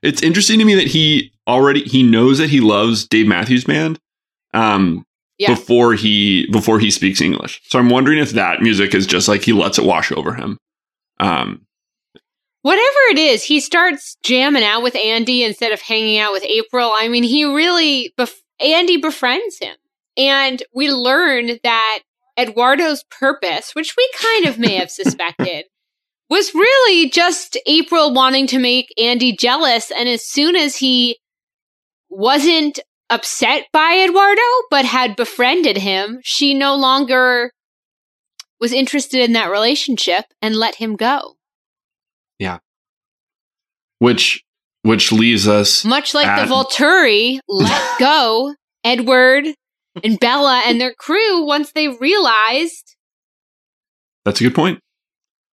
It's interesting to me that he already he knows that he loves Dave Matthews Band um, Yeah. before he before he speaks English. So I'm wondering if that music is just like he lets it wash over him. Um, Whatever it is, he starts jamming out with Andy instead of hanging out with April. I mean, he really, bef- Andy befriends him. And we learn that Eduardo's purpose, which we kind of may have (laughs) suspected, was really just April wanting to make Andy jealous. And as soon as he wasn't upset by Eduardo, but had befriended him, she no longer was interested in that relationship and let him go. yeah, which which leaves us Much like at- the Volturi let (laughs) go Edward and Bella and their crew once they realized That's a good point.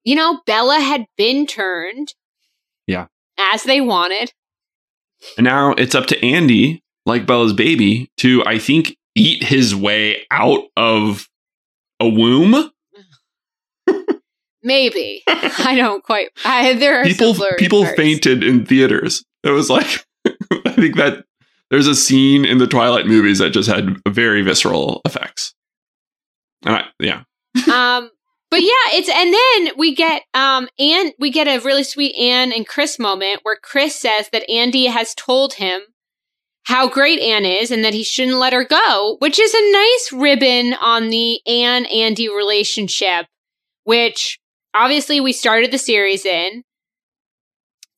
you know, Bella had been turned. Yeah. As they wanted. And now it's up to Andy, like Bella's baby, to I think eat his way out of a womb. (laughs) Maybe I don't quite. I there are people people parts. fainted in theaters. It was like (laughs) I think that there's a scene in the Twilight movies that just had very visceral effects. And I, yeah. (laughs) um, but yeah, it's and then we get um and we get a really sweet Anne and Chris moment where Chris says that Andy has told him how great Anne is and that he shouldn't let her go, which is a nice ribbon on the Anne Andy relationship, which obviously we started the series in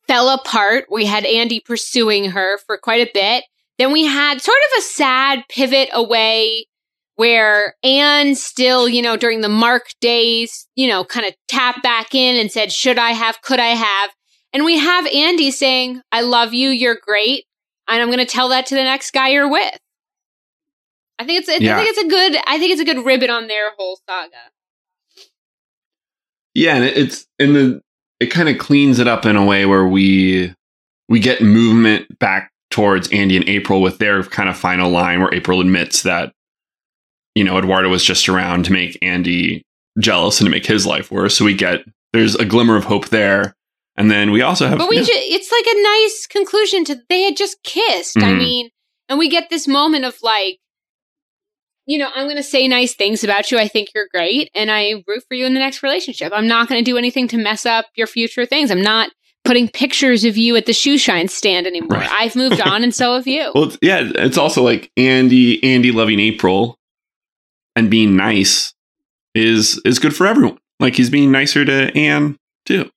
fell apart. We had Andy pursuing her for quite a bit. Then we had sort of a sad pivot away where Anne still, you know, during the Mark days, you know, kind of tapped back in and said, should I have, could I have? And we have Andy saying, I love you, you're great. And I'm going to tell that to the next guy you're with. I think it's, Yeah. I think it's a good, I think it's a good ribbon on their whole saga. Yeah, and it- it's in the it kind of cleans it up in a way where we we get movement back towards Andy and April with their kind of final line where April admits that you know Eduardo was just around to make Andy jealous and to make his life worse. So we get there's a glimmer of hope there, and then we also have But we yeah. ju- it's like a nice conclusion to they had just kissed. I Mhm. mean, and we get this moment of like, you know, I'm going to say nice things about you. I think you're great, and I root for you in the next relationship. I'm not going to do anything to mess up your future things. I'm not putting pictures of you at the shoe shine stand anymore. Right. I've moved (laughs) on, and so have you. Well, yeah, it's also like Andy Andy loving April and being nice is is good for everyone. Like he's being nicer to Anne too.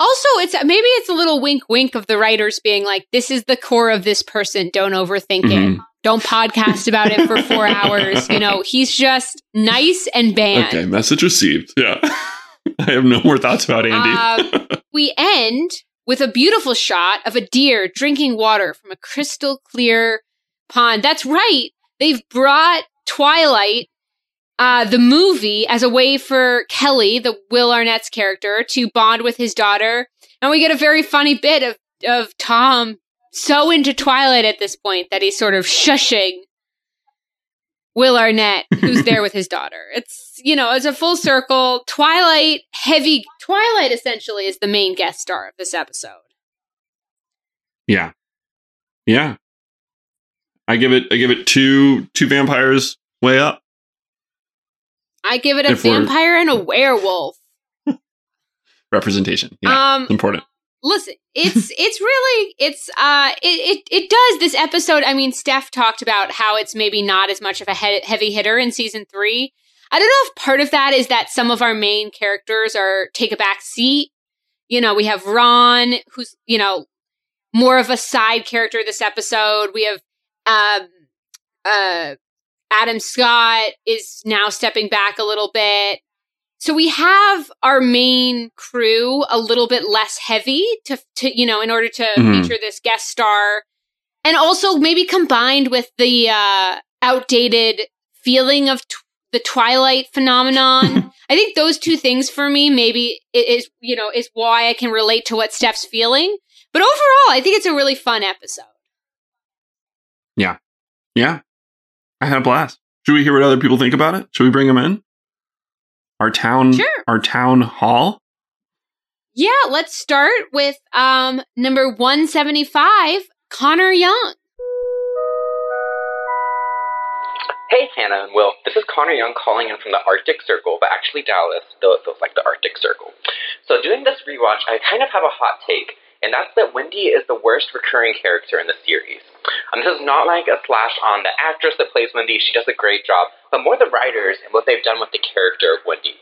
Also, it's maybe it's a little wink, wink of the writers being like, "This is the core of this person. Don't overthink it. Mhm. Don't podcast about it for (laughs) four hours. You know, he's just nice and banned." Okay, message received. Yeah. (laughs) I have no more thoughts about Andy. Um, (laughs) we end with a beautiful shot of a deer drinking water from a crystal clear pond. That's right. They've brought Twilight, uh, the movie, as a way for Kelly, the Will Arnett's character, to bond with his daughter. And we get a very funny bit of, of Tom so into Twilight at this point that he's sort of shushing Will Arnett, who's there with his (laughs) daughter. It's, you know, it's a full circle. Twilight, heavy, Twilight essentially is the main guest star of this episode. yeah. Yeah. I give it I give it two two vampires way up. I give it a If vampire and a werewolf. (laughs) Representation. Yeah. Um, important. Listen, it's (laughs) it's really it's uh it, it it does this episode. I mean, Steph talked about how it's maybe not as much of a he- heavy hitter in season three. I don't know if part of that is that some of our main characters are take a back seat. You know, we have Ron, who's you know more of a side character this episode. We have um uh Adam Scott is now stepping back a little bit. So we have our main crew a little bit less heavy to, to you know, in order to Mhm. feature this guest star. And also maybe combined with the uh, outdated feeling of t- the Twilight phenomenon. (laughs) I think those two things for me maybe is, you know, is why I can relate to what Steph's feeling. But overall, I think it's a really fun episode. Yeah. Yeah. I had a blast. Should we hear what other people think about it? Should we bring them in? Our town Sure. our town hall? Yeah, let's start with um number 175, Connor Young. Hey, Hannah and Will. This is Connor Young calling in from the Arctic Circle, but actually Dallas, though it feels like the Arctic Circle. So, doing this rewatch, I kind of have a hot take, and that's that Wendy is the worst recurring character in the series. Um, this is not like a slash on the actress that plays Wendy, she does a great job, but more the writers and what they've done with the character of Wendy.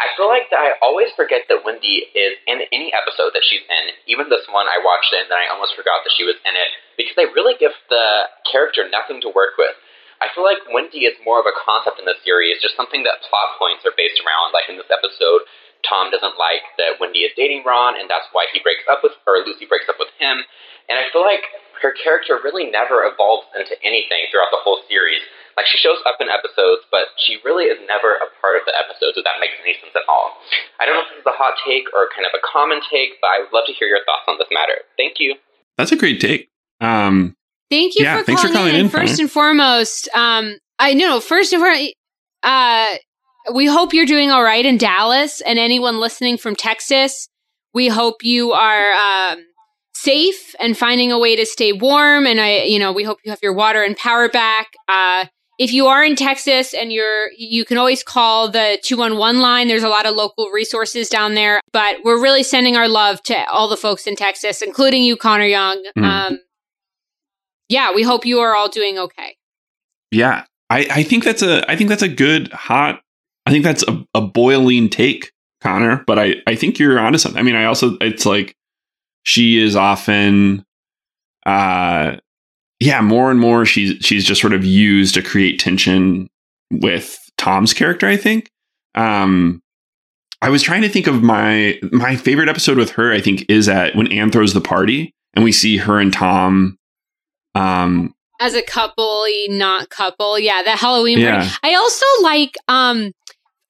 I feel like that I always forget that Wendy is in any episode that she's in. Even this one I watched it and then I almost forgot that she was in it because they really give the character nothing to work with. I feel like Wendy is more of a concept in the series, just something that plot points are based around. Like in this episode, Tom doesn't like that Wendy is dating Ron, and that's why he breaks up with, or Lucy breaks up with him. And I feel like her character really never evolves into anything throughout the whole series. Like she shows up in episodes, but she really is never a part of the episodes, if that makes any sense at all. I don't know if this is a hot take or kind of a common take, but I would love to hear your thoughts on this matter. Thank you. That's a great take. Um, Thank you Yeah, for, thanks for calling calling in. in, First Connor. and foremost, um, I know. First of all, uh, we hope you're doing all right in Dallas, and anyone listening from Texas, we hope you are um, safe and finding a way to stay warm. And I, you know, we hope you have your water and power back. Uh, if you are in Texas and you're, you can always call the 211 line. There's a lot of local resources down there, but we're really sending our love to all the folks in Texas, including you, Connor Young. Mhm. Um, yeah, we hope you are all doing okay. yeah, I, I think that's a I think that's a good hot. I think that's a, a boiling take, Connor. But I I think you're onto something. I mean, I also it's like she is often, uh, yeah, more and more she's she's just sort of used to create tension with Tom's character. I think. Um, I was trying to think of my my favorite episode with her. I think is at when Anne throws the party and we see her and Tom. Um, As a couple, not couple, yeah, the Halloween party. Yeah. I also like. Um,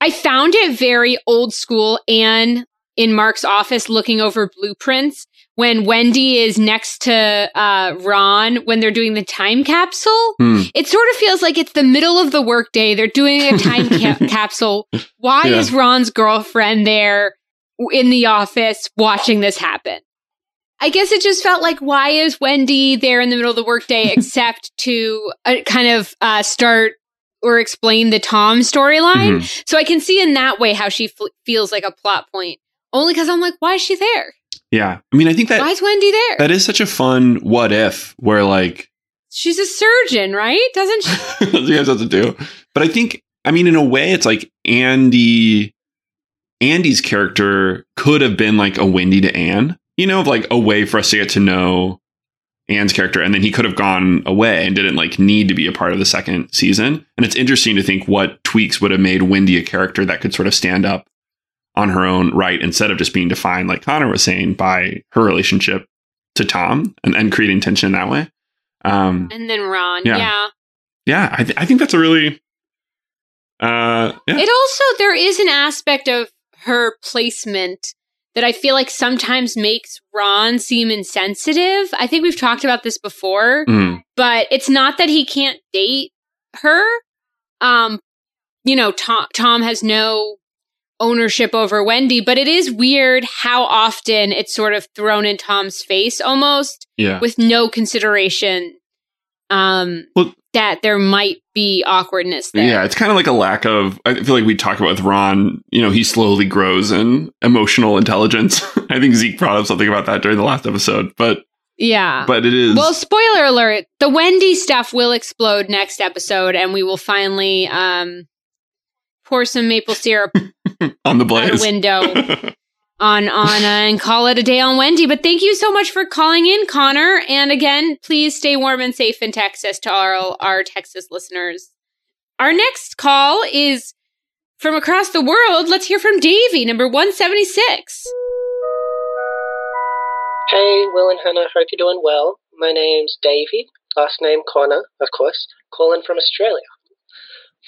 I found it very old school. Anne in Mark's office looking over blueprints when Wendy is next to uh, Ron when they're doing the time capsule. Hmm. It sort of feels like it's the middle of the workday. They're doing a time (laughs) ca- capsule. Why Yeah. is Ron's girlfriend there in the office watching this happen? I guess it just felt like why is Wendy there in the middle of the workday (laughs) except to uh, kind of uh, start or explain the Tom storyline? Mhm. So I can see in that way how she f- feels like a plot point. Only because I'm like, why is she there? Yeah. I mean, I think that why is Wendy there? that is such a fun what if where like She's a surgeon, right? Doesn't she? (laughs) she has to do. But I think I mean in a way it's like Andy Andy's character could have been like a Wendy to Anne, you know, like a way for us to get to know Anne's character, and then he could have gone away and didn't like need to be a part of the second season. And it's interesting to think what tweaks would have made Wendy a character that could sort of stand up on her own right instead of just being defined, like Connor was saying, by her relationship to Tom and, and creating tension that way. Um, and then Ron, Yeah. yeah. yeah, I, th- I think that's a really, uh, yeah. It also there is an aspect of her placement that I feel like sometimes makes Ron seem insensitive. I think we've talked about this before, Mm. but it's not that he can't date her. Um, you know, Tom Tom has no ownership over Wendy, but it is weird how often it's sort of thrown in Tom's face almost Yeah. with no consideration um Well- that there might be awkwardness there. Yeah, it's kind of like a lack of. I feel like we talk about with Ron. You know, he slowly grows in emotional intelligence. (laughs) I think Zeke brought up something about that during the last episode, but Yeah. but it is Well, spoiler alert, the Wendy stuff will explode next episode and we will finally um pour some maple syrup (laughs) on the out blaze. window (laughs) on on uh, and call it a day on Wendy. But thank you so much for calling in, Connor. And again, please stay warm and safe in Texas to all our Texas listeners. Our next call is from across the world. Let's hear from Davey, number 176. Hey, Will and Hannah, hope you're doing well. My name's Davey, last name Connor, of course, calling from Australia.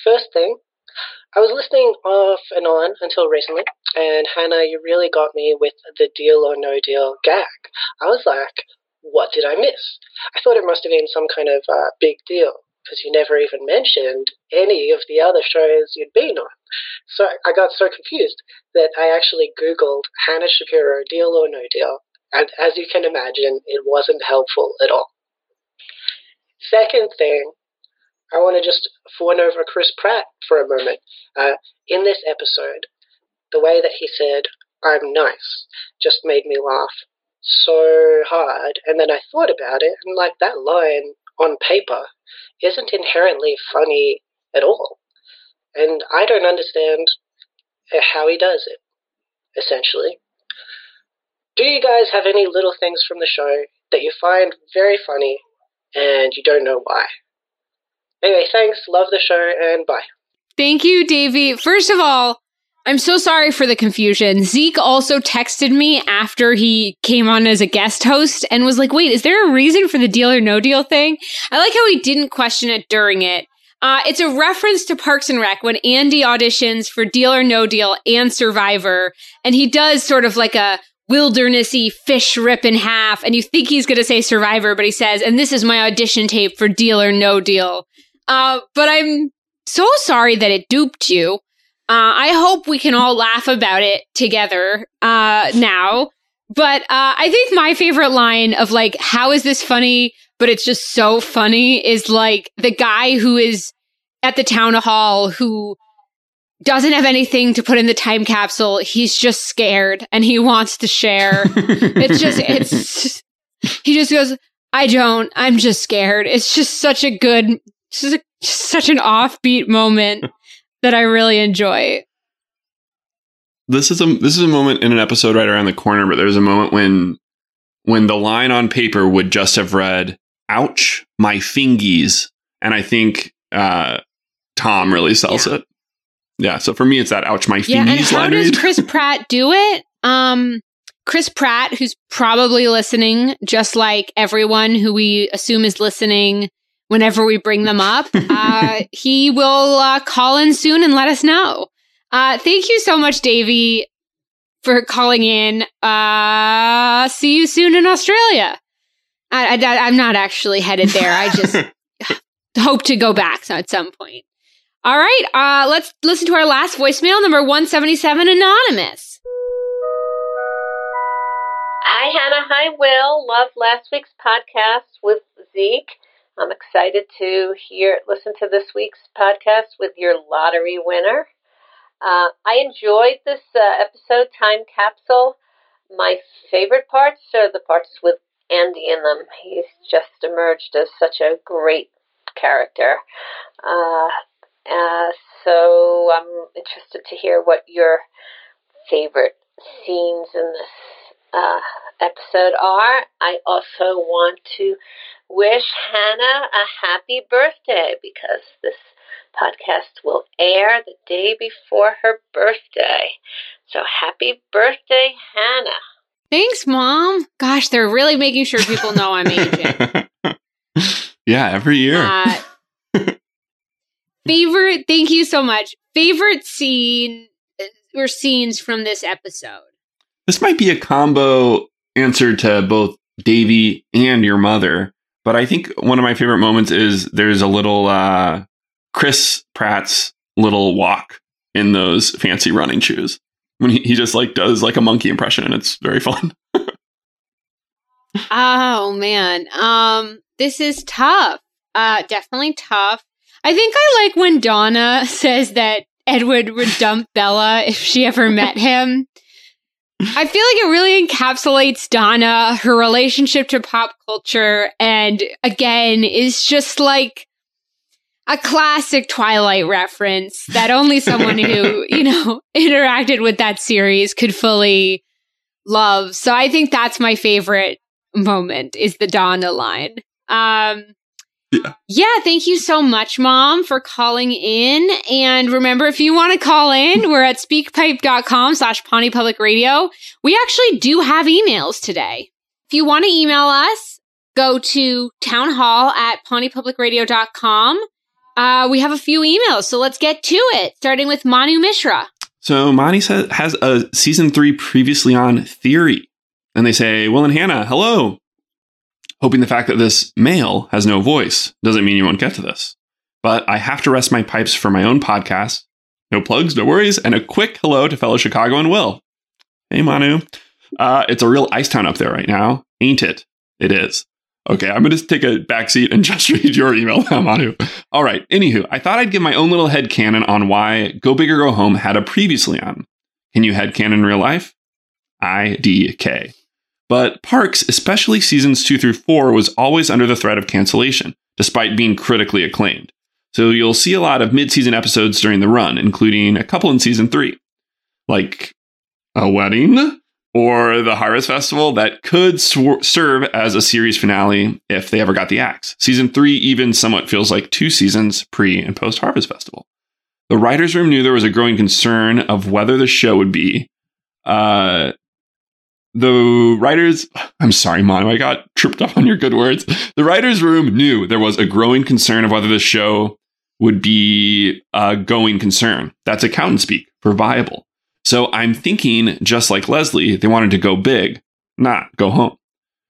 First thing, I was listening off and on until recently, and Hannah, you really got me with the deal or no deal gag. I was like, what did I miss? I thought it must have been some kind of uh, big deal, because you never even mentioned any of the other shows you'd been on. So I got so confused that I actually Googled Hannah Shapiro deal or no deal, and as you can imagine, it wasn't helpful at all. Second thing, I want to just fawn over Chris Pratt for a moment. Uh, in this episode, the way that he said, I'm nice, just made me laugh so hard. And then I thought about it, and like that line on paper isn't inherently funny at all. And I don't understand uh, how he does it, essentially. Do you guys have any little things from the show that you find very funny and you don't know why? Anyway, thanks, love the show, and bye. Thank you, Davey. First of all, I'm so sorry for the confusion. Zeke also texted me after he came on as a guest host and was like, wait, is there a reason for the deal or no deal thing? I like how he didn't question it during it. Uh, it's a reference to Parks and Rec when Andy auditions for Deal or No Deal and Survivor, and he does sort of like a wildernessy fish rip in half, and you think he's going to say Survivor, but he says, "And this is my audition tape for Deal or No Deal." Uh, but I'm so sorry that it duped you. Uh, I hope we can all laugh about it together uh, now. But uh, I think my favorite line of like, how is this funny? But it's just so funny is like the guy who is at the town hall who doesn't have anything to put in the time capsule. He's just scared and he wants to share. (laughs) it's just, it's, just, he just goes, I don't, I'm just scared. It's just such a good, just, a, such an offbeat moment (laughs) that I really enjoy. This is a this is a moment in an episode right around the corner, but there's a moment when when the line on paper would just have read "Ouch, my fingies," and I think uh, Tom really sells yeah. it. Yeah, so for me, it's that "Ouch, my fingies." Yeah, and how does read. Chris (laughs) Pratt do it? Um, Chris Pratt, who's probably listening, just like everyone who we assume is listening whenever we bring them up. (laughs) Uh, he will uh, call in soon and let us know. Uh, thank you so much, Davey, for calling in. Uh, see you soon in Australia. I, am not actually headed there. I just (laughs) hope to go back at some point. All right, uh, let's listen to our last voicemail, number 177, Anonymous. Hi, Hannah. Hi, Will. Love last week's podcast with Zeke. I'm excited to hear, listen to this week's podcast with your lottery winner. Uh, I enjoyed this uh, episode, Time Capsule. My favorite parts are the parts with Andy in them. He's just emerged as such a great character. Uh, uh so I'm interested to hear what your favorite scenes in this uh, episode are. I also want to wish Hannah a happy birthday because this podcast will air the day before her birthday. So happy birthday, Hannah. Thanks, Mom. Gosh, they're really making sure people know I'm aging. (laughs) yeah, every year. Uh, (laughs) favorite, thank you so much. Favorite scene uh, or scenes from this episode? This might be a combo answer to both Davy and your mother. But I think one of my favorite moments is there's a little uh, Chris Pratt's little walk in those fancy running shoes when he, he just like does like a monkey impression and it's very fun. (laughs) oh man, um, this is tough. Uh, definitely tough. I think I like when Donna (laughs) says that Edward would dump Bella if she ever met him. I feel like it really encapsulates Donna, her relationship to pop culture, and again, is just like a classic Twilight reference that only someone who, (laughs) you know, interacted with that series could fully love. So I think that's my favorite moment is the Donna line. Um, yeah. yeah, thank you so much, Mom, for calling in. And remember, if you want to call in, (laughs) we're at speakpipe.com slash Pawnee Public Radio. We actually do have emails today. If you want to email us, go to townhall at pawneepublicradio.com. Uh, we have a few emails, so let's get to it, starting with Manu Mishra. So Manu has a season three previously on theory. And they say, Will and Hannah, hello hoping the fact that this mail has no voice doesn't mean you won't get to this. But I have to rest my pipes for my own podcast. No plugs, no worries, and a quick hello to fellow Chicago and Will. Hey, Manu. Uh, it's a real ice town up there right now, ain't it? It is. Okay, I'm going to take a backseat and (laughs) just read your email now, Manu. All right, anywho, I thought I'd give my own little head canon on why Go Big or Go Home had a previously on. Can you head canon real life? IDK. But Parks, especially seasons two through four, was always under the threat of cancellation, despite being critically acclaimed. So you'll see a lot of mid season episodes during the run, including a couple in season three, like a wedding or the Harvest Festival that could sw- serve as a series finale if they ever got the axe. Season three even somewhat feels like two seasons pre and post Harvest Festival. The writers' room knew there was a growing concern of whether the show would be uh, the writers (sighs) i'm sorry Manu i got tripped up on your good words the writers room knew there was a growing concern of whether the show would be a going concern. That's accountant speak for viable. So I'm thinking, just like Leslie, they wanted to go big, not go home.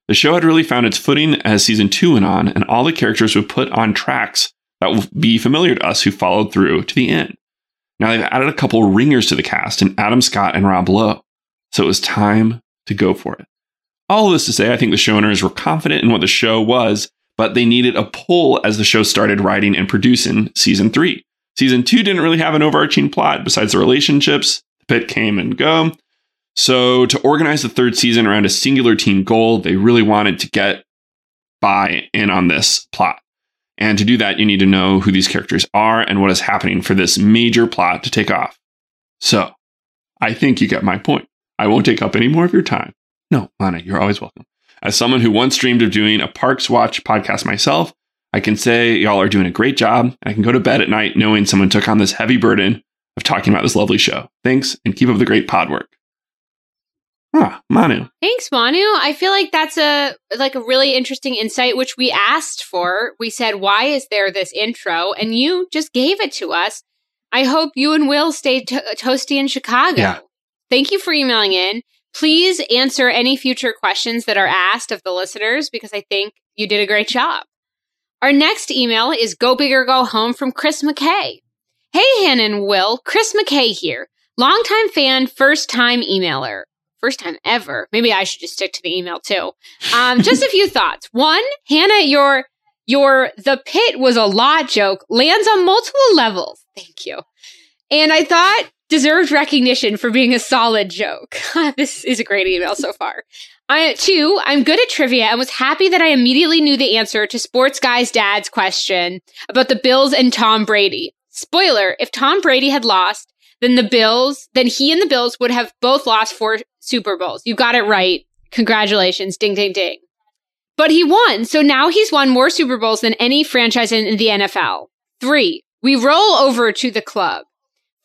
The show had really found its footing as season two went on, and all the characters were put on tracks that will be familiar to us who followed through to the end. Now they've added a couple ringers to the cast in Adam Scott and Rob Lowe. So it was time to go for it. All of this to say, I think the showrunners were confident in what the show was, but they needed a pull as the show started writing and producing season three. Season two didn't really have an overarching plot besides the relationships. The pit came and go. So to organize the third season around a singular team goal, they really wanted to get buy in on this plot. And to do that, you need to know who these characters are and what is happening for this major plot to take off. So I think you get my point. I won't take up any more of your time. No, Lana, you're always welcome. As someone who once dreamed of doing a Parks Watch podcast myself, I can say y'all are doing a great job. And I can go to bed at night knowing someone took on this heavy burden of talking about this lovely show. Thanks and keep up the great pod work. Ah, Manu. Thanks, Manu. I feel like that's a like a really interesting insight, which we asked for. We said, "Why is there this intro?" And you just gave it to us. I hope you and Will stay to- toasty in Chicago. Yeah. Thank you for emailing in. Please answer any future questions that are asked of the listeners because I think you did a great job. Our next email is Go Big or Go Home from Chris McKay. Hey, Hannah and Will, Chris McKay here. Longtime fan, first time emailer. First time ever. Maybe I should just stick to the email too. Um, just a few (laughs) thoughts. One, Hannah, your your the pit was a lot joke lands on multiple levels. Thank you. And I thought deserved recognition for being a solid joke. (laughs) this is a great email so far. I, two, I'm good at trivia and was happy that I immediately knew the answer to Sports Guy's dad's question about the Bills and Tom Brady. Spoiler, if Tom Brady had lost, then the Bills, then he and the Bills would have both lost four Super Bowls. You got it right. Congratulations. Ding, ding, ding. But he won. So now he's won more Super Bowls than any franchise in, in the NFL. Three, we roll over to the club.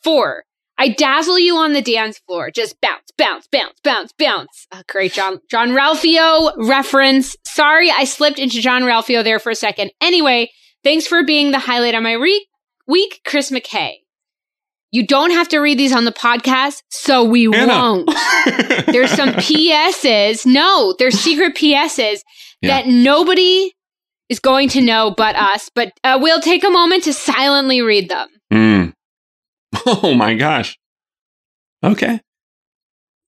Four, I dazzle you on the dance floor. Just bounce, bounce, bounce, bounce, bounce. A great John Jean-Ralphio reference. Sorry, I slipped into Jean-Ralphio there for a second. Anyway, thanks for being the highlight on my re- week, Chris McKay. You don't have to read these on the podcast, so we Anna. won't. (laughs) there's some PSs. No, there's secret PSs Yeah. that nobody is going to know but us. But uh, we'll take a moment to silently read them. Mm. Oh my gosh. Okay.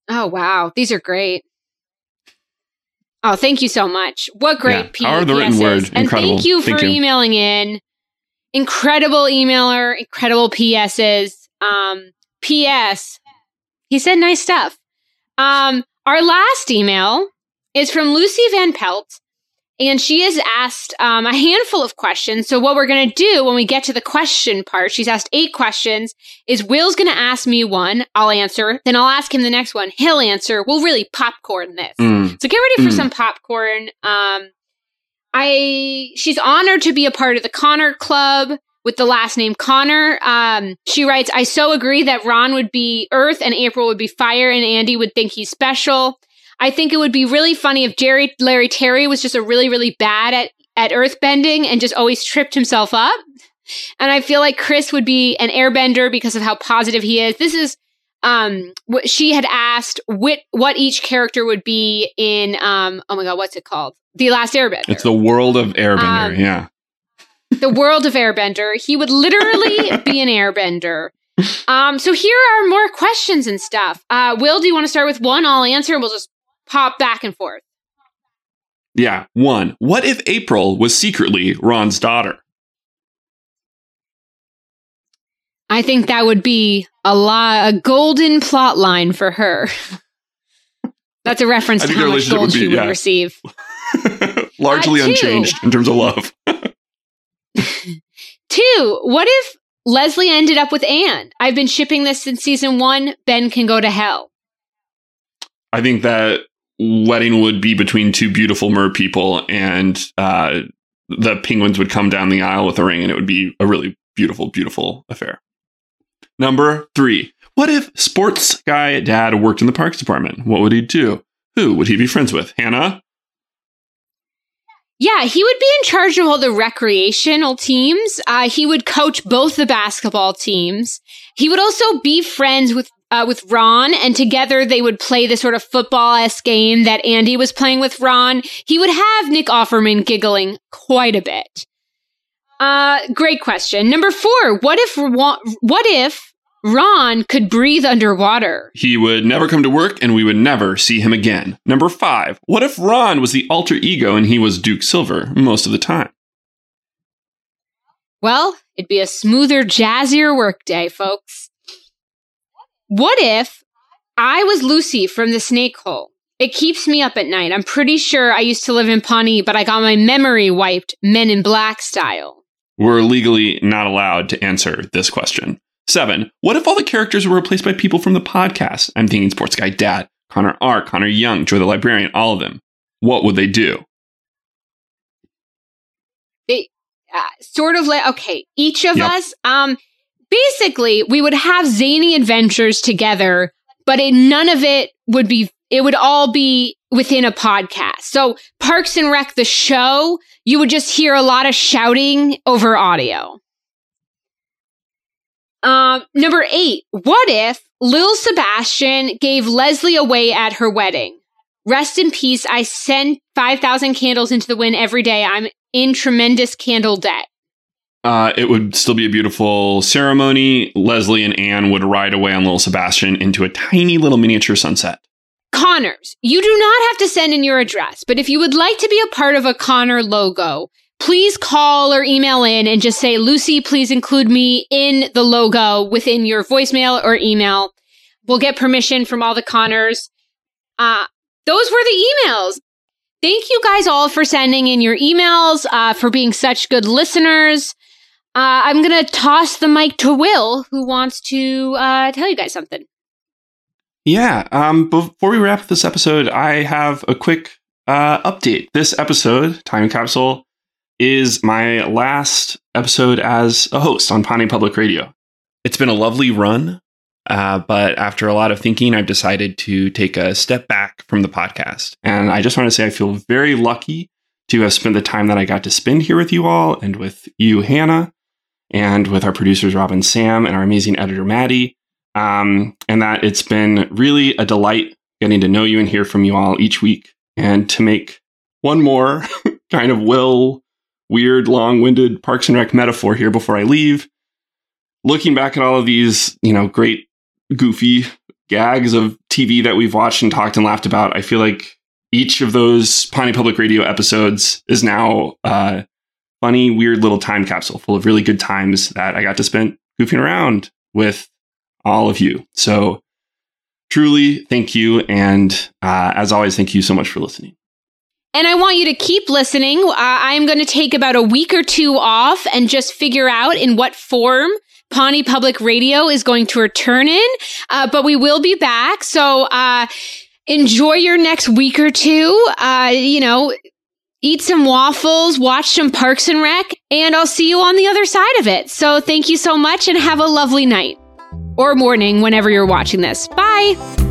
Oh wow, these are great. Oh, thank you so much. What great Yeah, P- power of the written PSs. word. And Incredible. thank you for Thank you. emailing in. Incredible emailer, incredible PSs. Um, PS. He said nice stuff. Um, our last email is from Lucy Van Pelt, and she has asked um, a handful of questions. So, what we're going to do when we get to the question part, she's asked eight questions, is Will's going to ask me one, I'll answer, then I'll ask him the next one, he'll answer. We'll really popcorn this. Mm. So, get ready for Mm. some popcorn. Um, I she's honored to be a part of the Connor Club with the last name Connor. Um, she writes, I so agree that Ron would be Earth and April would be Fire, and Andy would think he's special. I think it would be really funny if Jerry Larry Terry was just a really, really bad at, at earth bending and just always tripped himself up. And I feel like Chris would be an airbender because of how positive he is. This is um what she had asked what what each character would be in um oh my god, what's it called? The Last Airbender It's the world of Airbender. Um, yeah. the world of airbender he would literally (laughs) be an airbender um so here are more questions and stuff uh will do you want to start with one i'll answer and we'll just pop back and forth Yeah. One. What if April was secretly Ron's daughter? i think that would be a lot a golden plot line for her (laughs) that's a reference to how much gold be- she would yeah. receive (laughs) Largely Uh, two. unchanged in terms of love. (laughs) two what if leslie ended up with anne i've been shipping this since season one ben can go to hell I think that wedding would be between two beautiful mer people, and uh, the penguins would come down the aisle with a ring, and it would be a really beautiful, beautiful affair. Number three. What if sports guy dad worked in the parks department? What would he do? Who would he be friends with? Hannah? Yeah, he would be in charge of all the recreational teams. Uh, he would coach both the basketball teams. He would also be friends with uh, with Ron, and together they would play the sort of football esque game that Andy was playing with Ron. He would have Nick Offerman giggling quite a bit. Uh, great question. Number four. What if what if Ron could breathe underwater. He would never come to work and we would never see him again. Number five, what if Ron was the alter ego and he was Duke Silver most of the time? Well, it'd be a smoother, jazzier workday, folks. What if I was Lucy from the snake hole? It keeps me up at night. I'm pretty sure I used to live in Pawnee, but I got my memory wiped Men in Black style. We're legally not allowed to answer this question. Seven, what if all the characters were replaced by people from the podcast? I'm thinking Sports Guy Dad, Connor R., Connor Young, Joy the Librarian, all of them. What would they do? They uh, sort of like, okay, each of yep. us, um, basically, we would have zany adventures together, but it, none of it would be, it would all be within a podcast. So Parks and Rec, the show, you would just hear a lot of shouting over audio. Um, number eight, what if Lil Sebastian gave Leslie away at her wedding? Rest in peace. I send 5,000 candles into the wind every day. I'm in tremendous candle debt. Uh, it would still be a beautiful ceremony. Leslie and Anne would ride away on Little Sebastian into a tiny little miniature sunset. Connors, you do not have to send in your address, but if you would like to be a part of a Connor logo, please call or email in and just say, Lucy, please include me in the logo within your voicemail or email. We'll get permission from all the Connors. Uh, those were the emails. Thank you guys all for sending in your emails, uh, for being such good listeners. Uh, I'm going to toss the mic to Will, who wants to uh, tell you guys something. Yeah. Um, before we wrap this episode, I have a quick uh, update. This episode, Time Capsule, is my last episode as a host on Pawnee Public Radio. It's been a lovely run, uh, but after a lot of thinking, I've decided to take a step back from the podcast. And I just want to say I feel very lucky to have spent the time that I got to spend here with you all and with you, Hannah, and with our producers, Rob and Sam, and our amazing editor, Maddie. Um, and that it's been really a delight getting to know you and hear from you all each week. And to make one more (laughs) kind of will weird, long winded Parks and Rec metaphor here before I leave. Looking back at all of these, you know, great, goofy gags of TV that we've watched and talked and laughed about, I feel like each of those Pawnee Public Radio episodes is now a funny, weird little time capsule full of really good times that I got to spend goofing around with all of you. So, truly, thank you. And uh, as always, thank you so much for listening. And I want you to keep listening. Uh, I'm going to take about a week or two off and just figure out in what form Pawnee Public Radio is going to return in. Uh, but we will be back. So, uh, enjoy your next week or two. Uh, you know, eat some waffles, watch some Parks and Rec, and I'll see you on the other side of it. So, thank you so much and have a lovely night or morning whenever you're watching this. Bye.